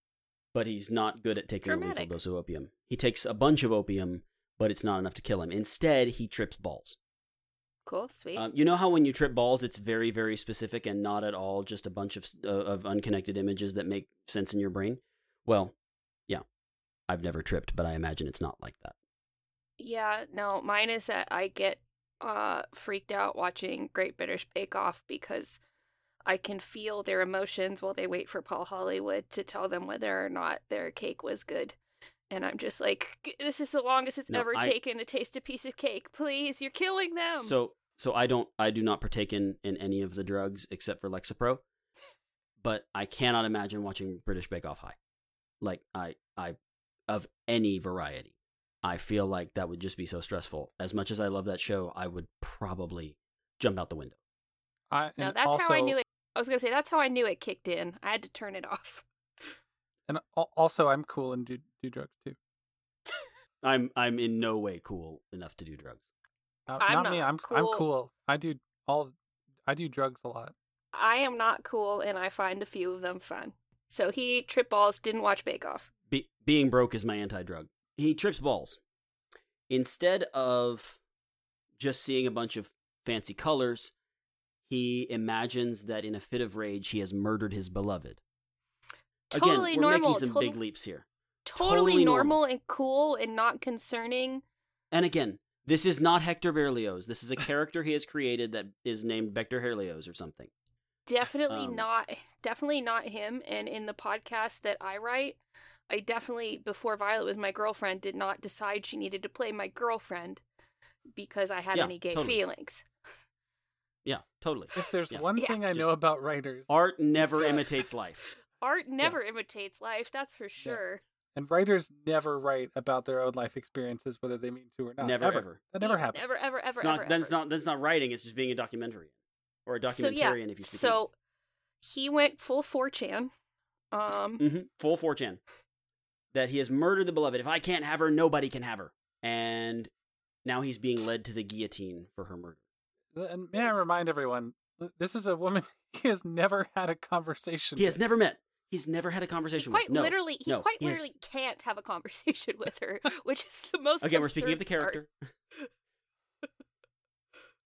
But he's not good at taking a lethal dose of opium. He takes a bunch of opium, but it's not enough to kill him. Instead, he trips balls. cool sweet Um, you know how when you trip balls, it's very, very specific and not at all just a bunch of uh, of unconnected images that make sense in your brain. Well, yeah, I've never tripped, but I imagine it's not like that. Yeah, no, mine is that I get uh freaked out watching Great British Bake Off because I can feel their emotions while they wait for Paul Hollywood to tell them whether or not their cake was good. And I'm just like, this is the longest it's No, ever I- taken to taste a piece of cake. Please, you're killing them. So so I don't I do not partake in in any of the drugs except for Lexapro. But I cannot imagine watching British Bake Off high. Like I I of any variety. I feel like that would just be so stressful. As much as I love that show, I would probably jump out the window. I, No, and that's how I knew it. I was gonna say that's how I knew it kicked in. I had to turn it off. And also, I'm cool and do do drugs too. I'm I'm in no way cool enough to do drugs. Uh, I'm not me. I'm I'm cool. cool. I do all. I do drugs a lot. I am not cool, and I find a few of them fun. So he trip balls, didn't watch Bake Off. Be- being broke is my anti-drug. He trips balls. Instead of just seeing a bunch of fancy colors, he imagines that in a fit of rage he has murdered his beloved. Totally Again, we're normal. making some total- big leaps here. totally, totally normal, normal. and cool and not concerning. And again, this is not Hector Berlioz. This is a character he has created that is named Hector Berlioz or something. Definitely Um, not. Definitely not him. And in the podcast that I write, I definitely before Violet was my girlfriend did not decide she needed to play my girlfriend because I had Yeah, any gay totally. feelings. Yeah, totally. If there's Yeah. one Yeah. thing I Just- know about writers, Art never Yeah. imitates life. <laughs> Art never imitates life, that's for sure. and writers never write about their own life experiences, whether they mean to or not. Never, ever. ever. That never He- happens. Never, ever, ever, It's not, ever. that's ever. not that's not writing. It's just being a documentary or a so documentarian. yeah. if you speak So he went full 4chan. Um, hmm Full 4chan. That he has murdered the beloved. If I can't have her, nobody can have her. And now he's being led to the guillotine for her murder. And may I remind everyone, this is a woman <laughs> he has never had a conversation. He has never met. He's never had a conversation quite with. No. literally, he no, quite he has- literally can't have a conversation <laughs> with her, which is the most. Again, we're speaking of the character. <laughs>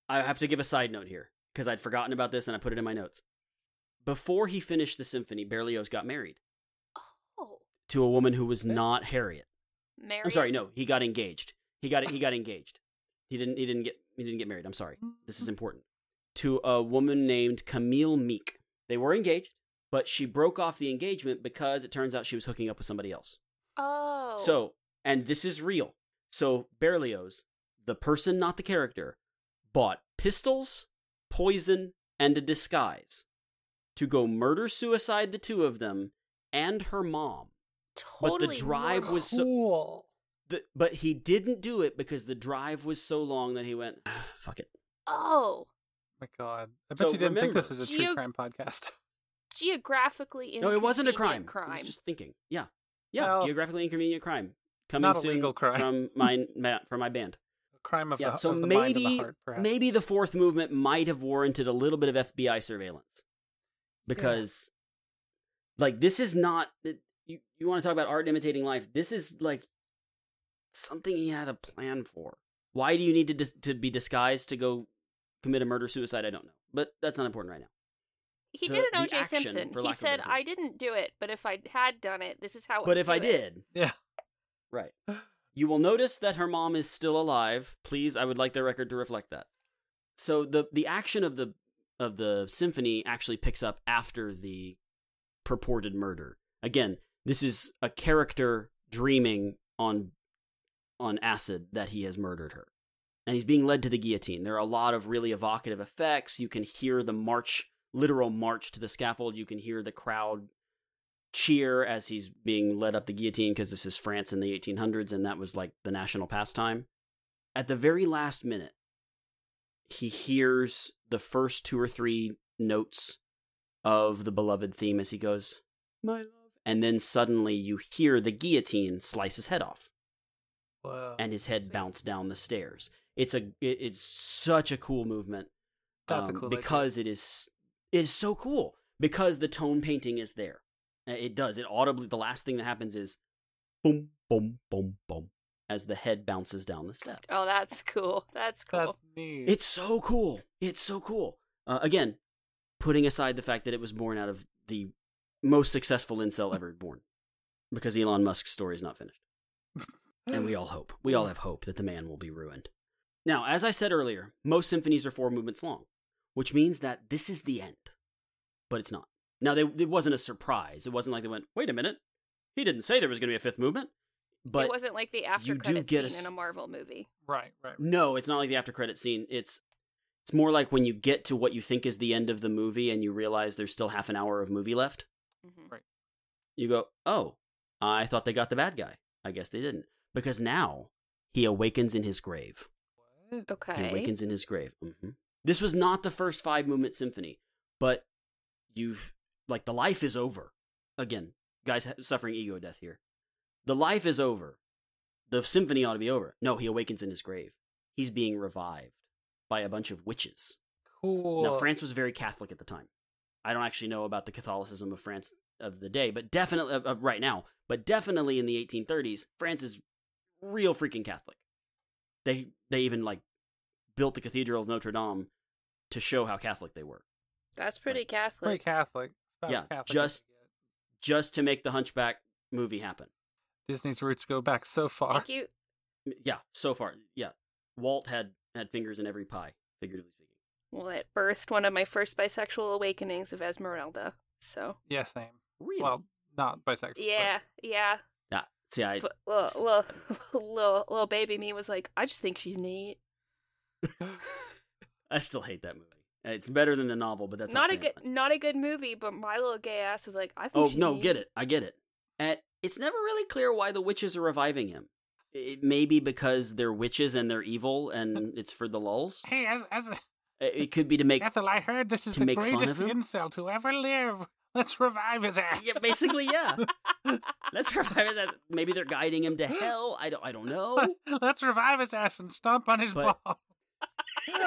I have to give a side note here because I'd forgotten about this and I put it in my notes. Before he finished the symphony, Berlioz got married to a woman who was not Harriet. I'm sorry, no, he got engaged. He got he got engaged. He didn't he didn't get he didn't get married. I'm sorry. This is mm-hmm. important. To a woman named Camille Moke. They were engaged, but she broke off the engagement because it turns out she was hooking up with somebody else. Oh, So, and this is real. So Berlioz, the person, not the character, bought pistols, poison, and a disguise to go murder suicide the two of them and her mom. But the drive normal. was so- Cool. The, but he didn't do it because the drive was so long that he went, "Ah, fuck it. Oh, my God. I bet So you didn't think this remember- was a Geo- true crime podcast. <laughs> geographically No, it wasn't a crime. crime. I was just thinking. Yeah. Yeah, Well, geographically inconvenient crime. Coming not a soon legal crime. from <laughs> my from my band. A crime of Yeah, the, so of the mind and the maybe heart, perhaps. maybe the fourth movement might have warranted a little bit of FBI surveillance because, like, this is not it- you. You want to talk about art imitating life? This is like something he had a plan for. Why do you need to dis- to be disguised to go commit a murder suicide? I don't know, but that's not important right now. he the- did the an O.J. Simpson. He lack of a said, "I didn't do it, but if I had done it, this is how." But I'd if I it." did, Yeah. right, <laughs> you will notice that her mom is still alive. Please, I would like the record to reflect that. So the the action of the of the symphony actually picks up after the purported murder. Again, this is a character dreaming on on acid that he has murdered her. And he's being led to the guillotine. There are a lot of really evocative effects. You can hear the march, literal march to the scaffold. You can hear the crowd cheer as he's being led up the guillotine because this is France in the 1800s and that was like the national pastime. At the very last minute, he hears the first two or three notes of the beloved theme as he goes, My love. And then suddenly you hear the guillotine slice his head off Whoa. and his head Sweet. bounce down the stairs. It's a it's such a cool movement That's a um, cool idea. because it is it is so cool because the tone painting is there. Uh, It does it audibly. The last thing that happens is boom, boom, boom, boom as the head bounces down the steps. Oh, that's cool. That's cool. That's neat. It's so cool. It's so cool. Uh, again, putting aside the fact that it was born out of the most successful incel ever born, because Elon Musk's story is not finished, and we all hope. We all have hope that the man will be ruined. Now, as I said earlier, most symphonies are four movements long, which means that this is the end. But it's not. Now, they, it wasn't a surprise. It wasn't like they went, wait a minute, he didn't say there was going to be a fifth movement. But it wasn't like the after you do credit get a scene s- in a Marvel movie. right, right. right. No, it's not like the after credit scene. It's It's more like when you get to what you think is the end of the movie and you realize there's still half an hour of movie left. Mhm. You go, "Oh, I thought they got the bad guy. I guess they didn't." Because now he awakens in his grave. What? He Okay. awakens in his grave. hmm This was not the first five movement symphony, but you've like the life is over. Again, guys ha- suffering ego death here. The life is over. The symphony ought to be over. No, he awakens in his grave. He's being revived by a bunch of witches. Cool. Now, France was very Catholic at the time. I don't actually know about the Catholicism of France of the day, but definitely of, of right now, but definitely in the 1830s, France is real freaking Catholic. They they even like built the Cathedral of Notre Dame to show how Catholic they were, That's pretty Very Catholic. Catholic. About Yeah, Catholic just- just to make the Hunchback movie happen. Disney's roots go back so far. Thank you. Yeah, so far, yeah. Walt had had fingers in every pie, figuratively speaking. Well, it birthed one of my first bisexual awakenings of Esmeralda. So Yeah, same. Really? Well, not bisexual. but- yeah, yeah. yeah. See, I But little, little, <laughs> little, little baby me was like, I just think she's neat. <laughs> I still hate that movie. It's better than the novel, but that's not, not a good, much. not a good movie. But my little gay ass was like, I think. Oh she's no, neat. get it. I get it. And it's never really clear why the witches are reviving him. It may be because they're witches and they're evil, and it's for the lulls. Hey, as, as a, It could be to make Ethel, I heard this is the greatest insult to ever live. Let's revive his ass. yeah, basically, yeah. <laughs> Let's revive his ass. Maybe they're guiding him to hell. I don't. I don't know. <laughs> Let's revive his ass and stomp on his But- ball. <laughs>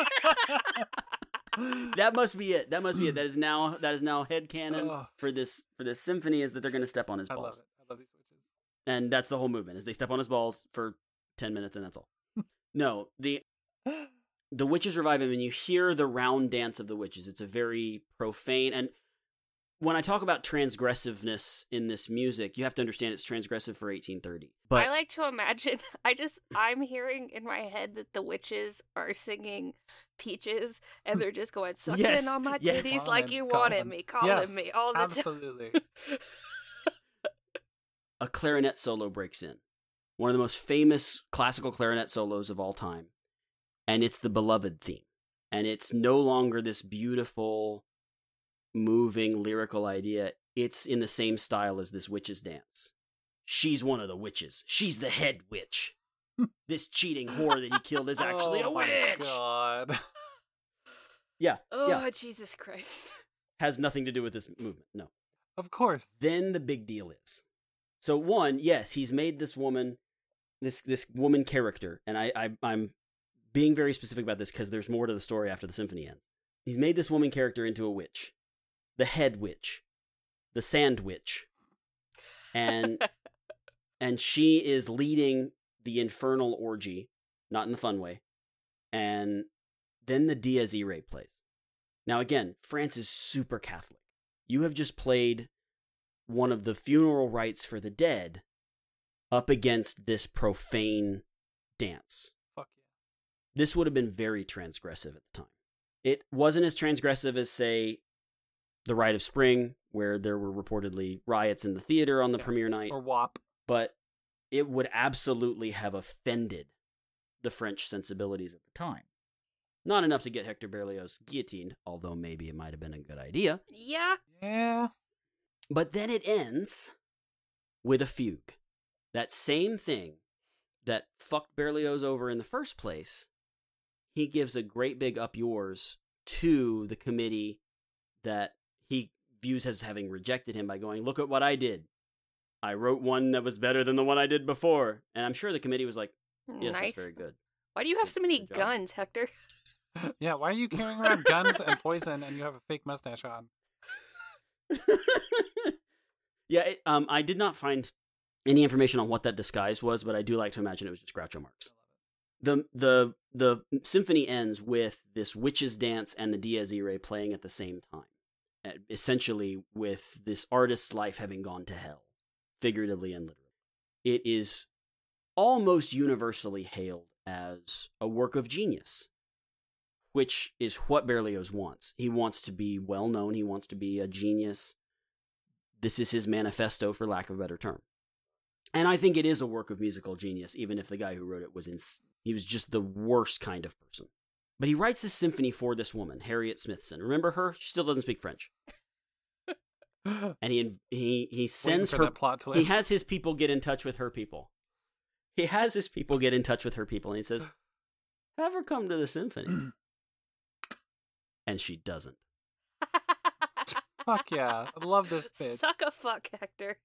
that must be it. That must be it. That is now. That is now head canon Ugh, for this for this symphony. Is that they're going to step on his I balls. love it. I love these witches. and that's the whole movement is they step on his balls for 10 minutes and that's all no the the witches revive him and you hear the round dance of the witches it's a very profane and when i talk about transgressiveness in this music you have to understand it's transgressive for 1830 but I like to imagine. <laughs> I just, I'm hearing in my head that the witches are singing "Peaches" and they're just going sucking Yes, on my yes. titties like Calling, you wanted calling. me, calling Yes, me all the time. Absolutely. <laughs> a clarinet solo breaks in one of the most famous classical clarinet solos of all time and it's the beloved theme. And it's no longer this beautiful moving lyrical idea. It's in the same style as this witch's dance. She's one of the witches. She's the head witch. <laughs> This cheating whore that he killed is actually <laughs> oh a my witch! God. yeah Oh yeah. Jesus Christ! <laughs> has nothing to do with this movement no. Of course. then the big deal is so one yes he's made this woman this this woman character and i, I i'm being very specific about this because there's more to the story after the symphony ends. He's made this woman character into a witch the head witch the sand witch and <laughs> and she is leading the infernal orgy not in the fun way and then the dies irae plays. Now again france is super catholic. You have just played one of the funeral rites for the dead up against this profane dance. Fuck This would have been very transgressive at the time. It wasn't as transgressive as, say, The Rite of Spring, where there were reportedly riots in the theater on the Yeah. premiere night. Or WAP. but it would absolutely have offended the French sensibilities at the time. Not enough to get Hector Berlioz guillotined, although maybe it might have been a good idea. Yeah, Yeah. But then it ends with a fugue. That same thing that fucked Berlioz over in the first place, he gives a great big up yours to the committee that he views as having rejected him by going, Look at what I did. I wrote one that was better than the one I did before. And I'm sure the committee was like, Yes, nice. that's very good. Why do you have Good- so many guns, Hector? <laughs> Yeah. Why are you <laughs> carrying around guns and poison and you have a fake mustache on? <laughs> yeah, it, um, I did not find any information on what that disguise was, but I do like to imagine it was just Groucho Marx. The the the symphony ends with this witch's dance and the Dies Irae playing at the same time, essentially with this artist's life having gone to hell, figuratively and literally. It is almost universally hailed as a work of genius, which is what Berlioz wants. He wants to be well known. He wants to be a genius. This is his manifesto, for lack of a better term. And I think it is a work of musical genius, even if the guy who wrote it was in, he was just the worst kind of person. But he writes this symphony for this woman, Harriet Smithson. Remember her? She still doesn't speak French. <laughs> And he he he sends her that plot he has his people get in touch with her people. He has his people get in touch with her people and he says, "Have her come to the symphony." and she doesn't. <laughs> Fuck yeah. I love this bit. Suck a fuck, Hector.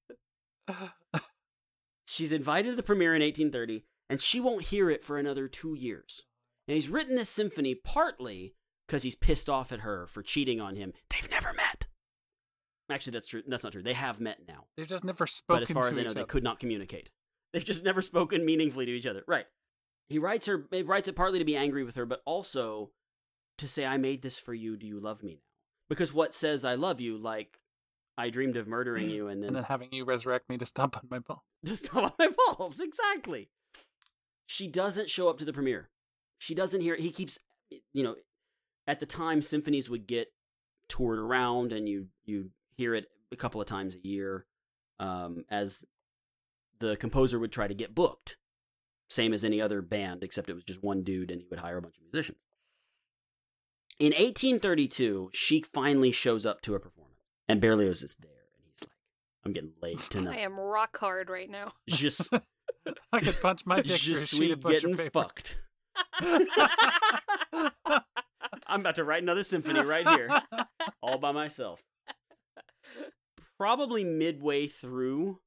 She's invited to the premiere in 1830, and she won't hear it for another two years. And he's written this symphony partly because he's pissed off at her for cheating on him. They've never met. Actually, that's true. That's not true. They have met now, They've just never spoken but as far to as I know, they could not communicate. They've just never spoken meaningfully to each other. Right. He writes her. He writes it partly to be angry with her, but also to say, "I made this for you. Do you love me now?" Because what says "I love you"? Like, I dreamed of murdering you, and then and then having you resurrect me to stomp on my ball. just <laughs> on my balls. Exactly. She doesn't show up to the premiere. She doesn't hear. He keeps, you know, at the time symphonies would get toured around, and you you hear it a couple of times a year, um, as the composer would try to get booked. Same as any other band, except it was just one dude, and he would hire a bunch of musicians. In 1832, she finally shows up to a performance, and Berlioz is there, and he's like, "I'm getting laid <laughs> I am rock hard right now. Just <laughs> <laughs> I could punch my dick through a just sweet of butcher getting paper. fucked. <laughs> I'm about to write another symphony right here, all by myself. Probably midway through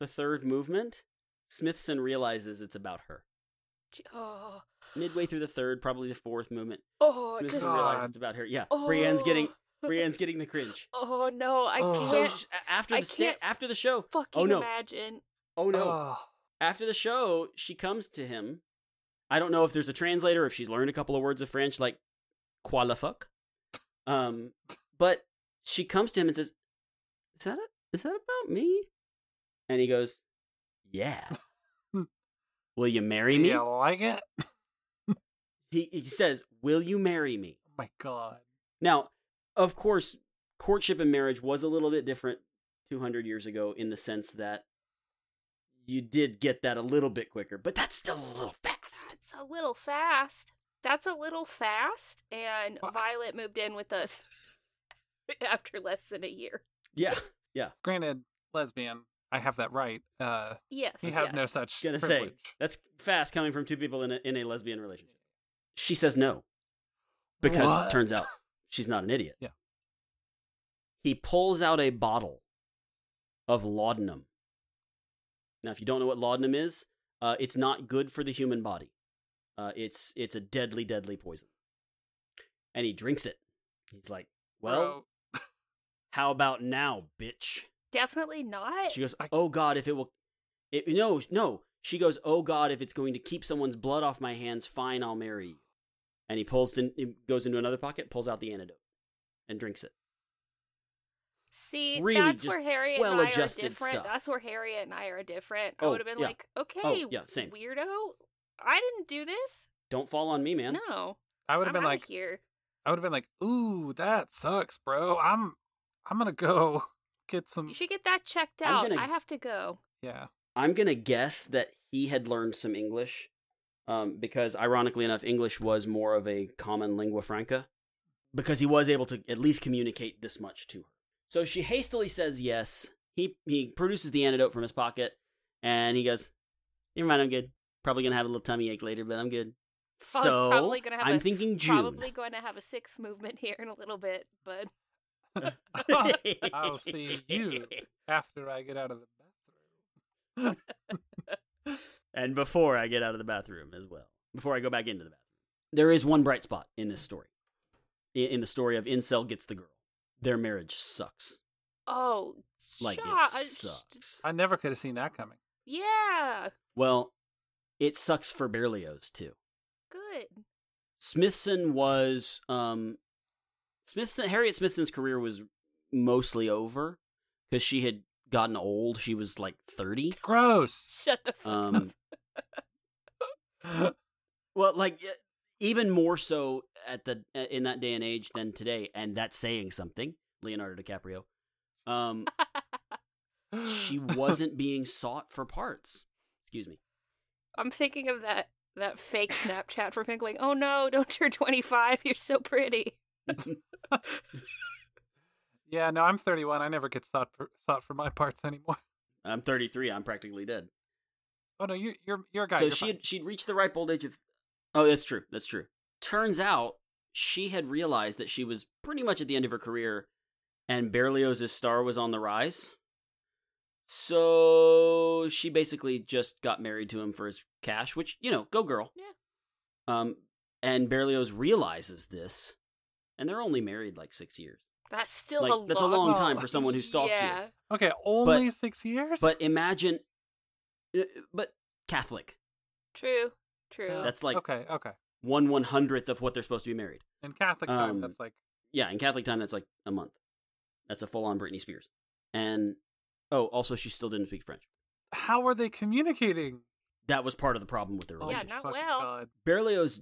the third movement, Smithson realizes it's about her. oh, Midway through the third, probably the fourth movement, oh, Smithson just God. realizes it's about her. Yeah, oh. Brianne's getting Brianne's getting the cringe. <laughs> Oh no, I Oh. Can't sh- after I the sta- can't after the show, oh, fucking oh no, imagine. oh no, Oh, after the show, she comes to him. I don't know if there's a translator, if she's learned a couple of words of French, like "quoi la fuck." Um, but she comes to him and says, "Is that is that about me?" And he goes, "Yeah." <laughs> Will you marry do me? you like it? <laughs> He he says, "Will you marry me?" Oh my god. Now, of course, courtship and marriage was a little bit different 200 years ago in the sense that you did get that a little bit quicker, but that's still a little fast. It's a little fast. That's a little fast. And Wha- Violet moved in with us <laughs> after less than a year. Yeah, <laughs> yeah. Granted, lesbian. I have that right. Uh, Yes. he has no such Gonna privilege. say that's fast coming from two people in a, in a lesbian relationship. She says no because What? it turns out <laughs> she's not an idiot. Yeah. He pulls out a bottle of laudanum. Now, if you don't know what laudanum is, uh, it's not good for the human body. Uh, it's it's a deadly, deadly poison. And he drinks it. He's like, "Well, Bro, how about now, bitch?" Definitely not. She goes, "Oh God, if it will, it no, no." She goes, "Oh God, if it's going to keep someone's blood off my hands, fine, I'll marry you." And he pulls, in, he goes into another pocket, pulls out the antidote, and drinks it. See, really that's where Harriet and I are different. stuff. That's where Harriet and I are different. I Oh, would have been yeah. like, okay, Oh, yeah, same. weirdo. I didn't do this. Don't fall on me, man. No, I would have been like, here. I would have been like, ooh, that sucks, bro. I'm, I'm gonna go <laughs> get some. You should get that checked I'm out. gonna- I have to go. Yeah. I'm gonna guess that he had learned some English, um, because ironically enough, English was more of a common lingua franca, because he was able to at least communicate this much to her. So she hastily says yes. He he produces the antidote from his pocket, and he goes, "Never mind, I'm good. Probably gonna have a little tummy ache later, but I'm good." Prob- so probably gonna have I'm a- thinking June. Probably going to have a sixth movement here in a little bit, but <laughs> I'll <laughs> see you after I get out of the bathroom. and before I get out of the bathroom as well, before I go back into the bathroom. There is one bright spot in this story. In the story of Incel gets the girl. Their marriage sucks. oh, Like shot. it sucks. I never could have seen that coming. Yeah, Well, it sucks for Berlioz too. good. Smithson was um Smithson Harriet Smithson's career was mostly over because she had gotten old. She was like 30. Gross. Shut the fuck Um <laughs> well like even more so at the in that day and age than today and that's saying something. Leonardo DiCaprio. Um she <laughs> wasn't being sought for parts. Excuse me. I'm thinking of that that fake Snapchat for Pink, like, oh no, don't turn 25. You're so pretty. <laughs> Yeah, no, I'm 31. I never get sought for, sought for my parts anymore. I'm 33. I'm practically dead. Oh no, you're you're you're a guy. so you're she fine. had, she'd reached the ripe old age of. Oh, that's true. That's true. Turns out she had realized that she was pretty much at the end of her career, and Berlioz's star was on the rise. So she basically just got married to him for his cash, which you know, go girl. Yeah. Um, and Berlioz realizes this, and they're only married like six years. That's still Like a that's a long long time for someone who stalked you. Okay, only six years. But imagine, uh, but Catholic. True. True. Yeah. That's like okay, okay. one one hundredth of what they're supposed to be married. In Catholic time, Um, that's like Yeah, in Catholic time, that's like a month. That's a full on Britney Spears. And oh, also, she still didn't speak French. how are they communicating? That was part of the problem with their Oh Yeah, relationship. not fucking well. God. Berlioz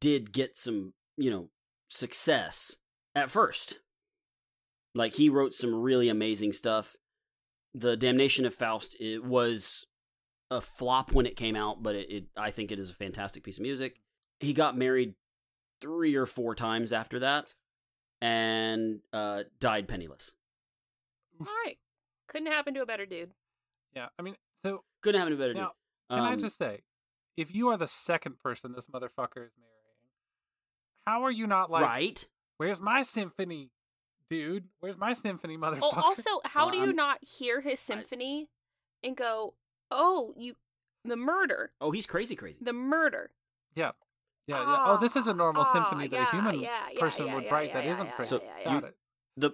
did get some, you know, success at first. Like he wrote some really amazing stuff. The Damnation of Faust it was a flop when it came out, but it, it I think it is a fantastic piece of music. He got married three or four times after that, and uh, died penniless. All right. Couldn't happen to a better dude. Yeah, I mean, so Couldn't happen to a better now, dude. can I Um, just say, if you are the second person this motherfucker is marrying, how are you not like, right? where's my symphony, dude? Where's my symphony, motherfucker? Oh, also, how Well, do you I'm- not hear his symphony and go, "Oh, you, the murder, Oh, he's crazy, crazy. the murder." yeah, yeah, yeah. Oh, this is a normal Ah, symphony that yeah, a human yeah, yeah, person yeah, would yeah, write yeah, that yeah, isn't crazy. So yeah, Got yeah. it. the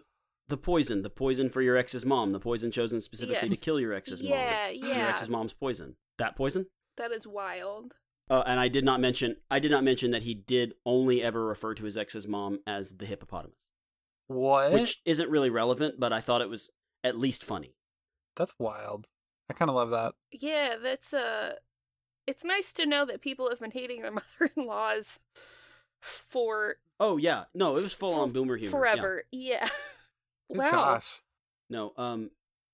the poison, the poison for your ex's mom, the poison chosen specifically to kill your ex's Yeah, mom. Your ex's mom's poison. That poison? That is wild. Uh, and I did not mention I did not mention that he did only ever refer to his ex's mom as the hippopotamus, What? which isn't really relevant, but I thought it was at least funny. That's wild. I kind of love that. Yeah, that's uh it's nice to know that people have been hating their <laughs> mother-in-laws for Oh yeah, no, it was full on For- boomer humor. Forever. Yeah. <laughs> Good wow. Gosh. No, um,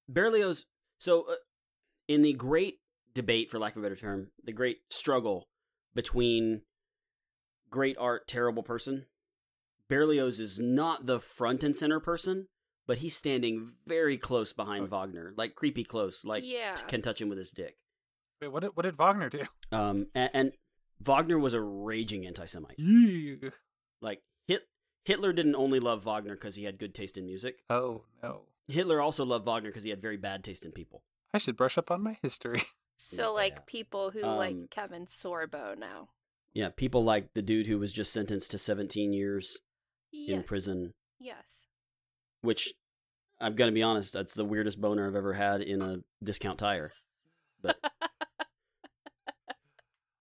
Berlioz. So, uh, in the great debate, for lack of a better term, the great struggle between great art, terrible person, Berlioz is not the front and center person, but he's standing very close behind Okay. Wagner, like creepy close, like yeah. can touch him with his dick. Wait, what did what did Wagner do? <laughs> Um, and, and Wagner was a raging anti-Semite. Yeah. Like Hit, Hitler didn't only love Wagner because he had good taste in music. Oh no. Hitler also loved Wagner because he had very bad taste in people. I should brush up on my history. <laughs> So like Yeah. people who Um, like Kevin Sorbo now. Yeah, people like the dude who was just sentenced to 17 years Yes. in prison, Yes. which I'm going to be honest, that's the weirdest boner I've ever had in a discount tire. But <laughs>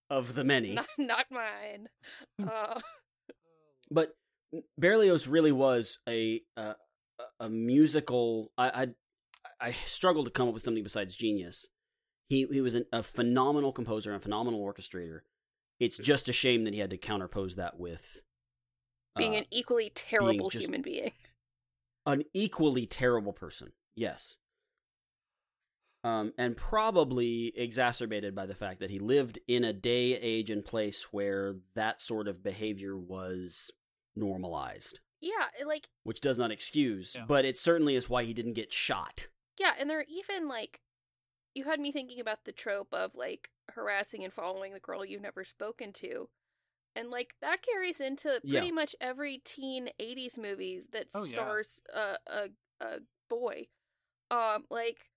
of the many. not, not mine. Uh, But Berlioz really was a a, a musical I, I I struggled to come up with something besides genius. He he was an, a phenomenal composer and a phenomenal orchestrator. It's just a shame that he had to counterpose that with being uh, an equally terrible just- human being. An equally terrible person. Yes. Um, and probably exacerbated by the fact that he lived in a day, age, and place where that sort of behavior was normalized, Yeah, like which does not excuse, Yeah. but it certainly is why he didn't get shot. yeah, and there are even like you had me thinking about the trope of like harassing and following the girl you've never spoken to. And like that carries into Yeah. pretty much every teen 80s movie that Oh, yeah. stars a, a a boy. Um like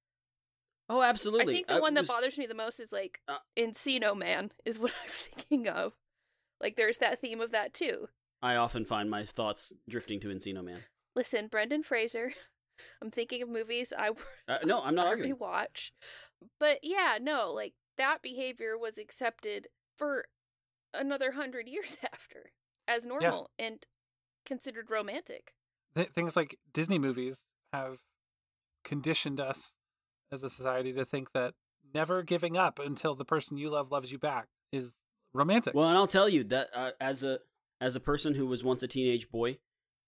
Oh, absolutely. I think the one that bothers me the most is like Uh, Encino Man is what <laughs> I'm thinking of. Like there's that theme of that too. I often find my thoughts drifting to Encino Man. Listen, Brendan Fraser. <laughs> I'm thinking of movies I Uh, <laughs> no, I'm not I arguing. rewatch. But yeah, no, like that behavior was accepted for another hundred years <laughs> after as normal and considered romantic. Th- things like Disney movies have conditioned us as a society to think that never giving up until the person you love loves you back is romantic. Well, and I'll tell you that uh, as a as a person who was once a teenage boy,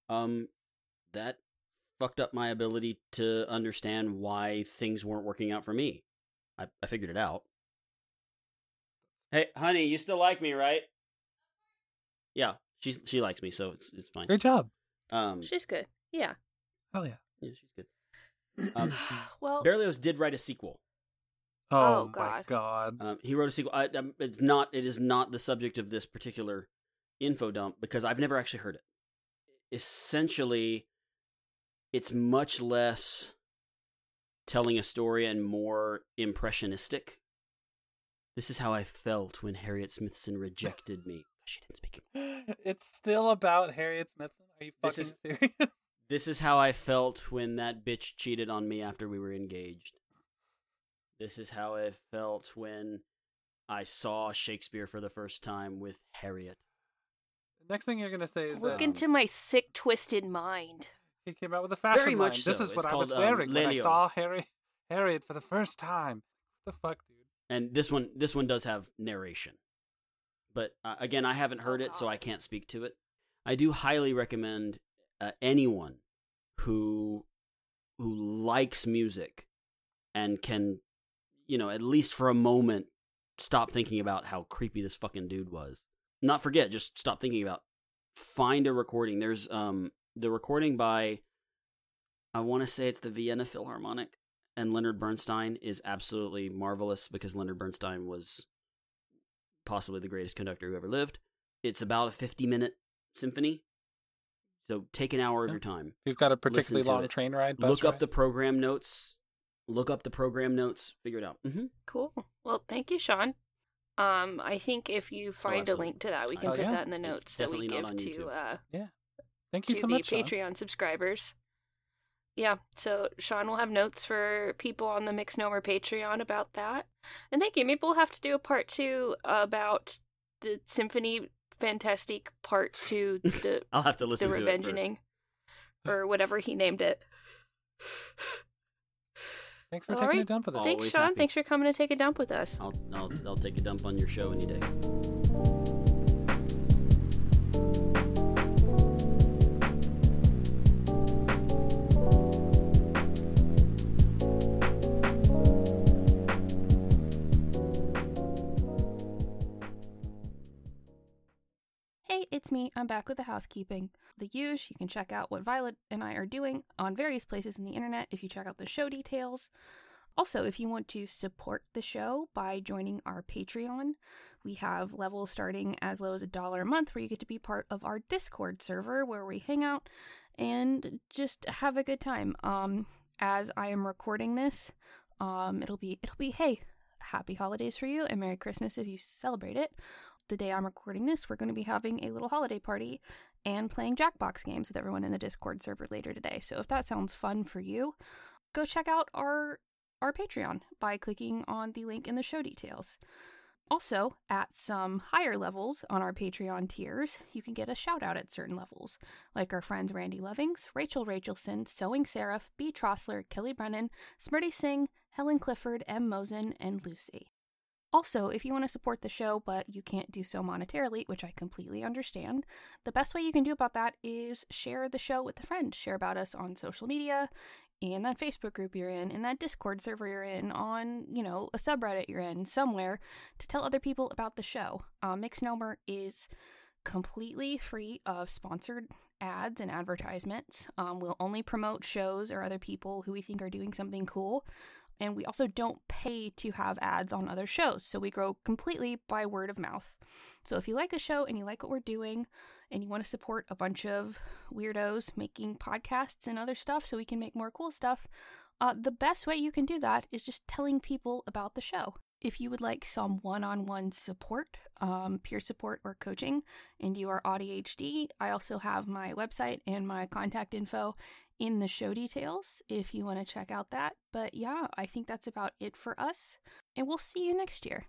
um, that fucked up my ability to understand why things weren't working out for me. I, I figured it out, Hey, honey, you still like me, right? Yeah, she's she likes me, so it's it's fine. Great job. Um, She's good. Yeah. Hell yeah. yeah, she's good. Um, <sighs> well, Berlioz did write a sequel. Oh, Oh, my God. god. Um, he wrote a sequel. I, um, it's not. It is not the subject of this particular info dump because I've never actually heard it. Essentially, it's much less telling a story and more impressionistic. This is how I felt when Harriet Smithson rejected me. <laughs> She didn't speak. English. <gasps> It's still about Harriet Smithson. Are you This fucking is- <laughs> serious? This is how I felt when that bitch cheated on me after we were engaged. This is how I felt when I saw Shakespeare for the first time with Harriet. Next thing you're gonna say is look um, into my sick, twisted mind. he came out with a fashion Very much line. This so. is what It's I was called, um, wearing when I saw Harry Harriet for the first time. What the fuck, dude? And this one, this one does have narration, but uh, again, I haven't heard it, so I can't speak to it. I do highly recommend uh, anyone who who likes music and can, you know, at least for a moment, stop thinking about how creepy this fucking dude was. Not forget, just stop thinking about. Find a recording. There's um the recording by, I want to say it's the Vienna Philharmonic, and Leonard Bernstein is absolutely marvelous because Leonard Bernstein was possibly the greatest conductor who ever lived. It's about a 50 minute symphony. So take an hour of Yeah. your time. If you've got a particularly long it. train ride, bus Look up the program notes. Look up the program notes. Figure it out. hmm Cool. Well, thank you, Sean. Um, I think if you find a link to that, we can Oh, put yeah. that in the It's notes that we give to YouTube. uh Thank you to so the much. Sean. Patreon subscribers. Yeah, so Sean will have notes for people on the Mixgnomer Patreon about that. And thank you. Maybe we'll have to do a part two about the Symphonie Fantastique part two, the <laughs> I'll have to the listen to it. Revengeing, <laughs> or whatever he named it. Thanks for All taking right. a dump with us. Thanks, Always Sean. happy. Thanks for coming to take a dump with us. I'll, I'll I'll take a dump on your show any day. Hey, it's me. I'm back with the housekeeping. The huge, you can check out what Violet and I are doing on various places in the internet if you check out the show details. Also, if you want to support the show by joining our Patreon, we have levels starting as low as a dollar a month where you get to be part of our Discord server where we hang out and just have a good time. Um, as I am recording this, um, it'll be it'll be hey, happy holidays for you and Merry Christmas if you celebrate it the day I'm recording this, we're going to be having a little holiday party and playing Jackbox games with everyone in the Discord server later today. So if that sounds fun for you, go check out our our Patreon by clicking on the link in the show details. Also, at some higher levels on our Patreon tiers, you can get a shout out at certain levels, like our friends Randy Lovings, Rachel Rachelson, Sewing Seraph, B. Trossler, Kelly Brennan, Smriti Singh, Helen Clifford, M. Mosen, and Lucy. Also, if you want to support the show but you can't do so monetarily, which I completely understand, the best way you can do about that is share the show with a friend. Share about us on social media, in that Facebook group you're in, in that Discord server you're in, on, you know, a subreddit you're in, somewhere to tell other people about the show. Uh, Mixgnomer is completely free of sponsored ads and advertisements. Um, we'll only promote shows or other people who we think are doing something cool. And we also don't pay to have ads on other shows. So we grow completely by word of mouth. So if you like the show and you like what we're doing and you want to support a bunch of weirdos making podcasts and other stuff so we can make more cool stuff, uh, the best way you can do that is just telling people about the show. If you would like some one on one support, um, peer support, or coaching, and you are audi ADHD, I also have my website and my contact info in the show details if you want to check out that. But yeah, I think that's about it for us, and we'll see you next year.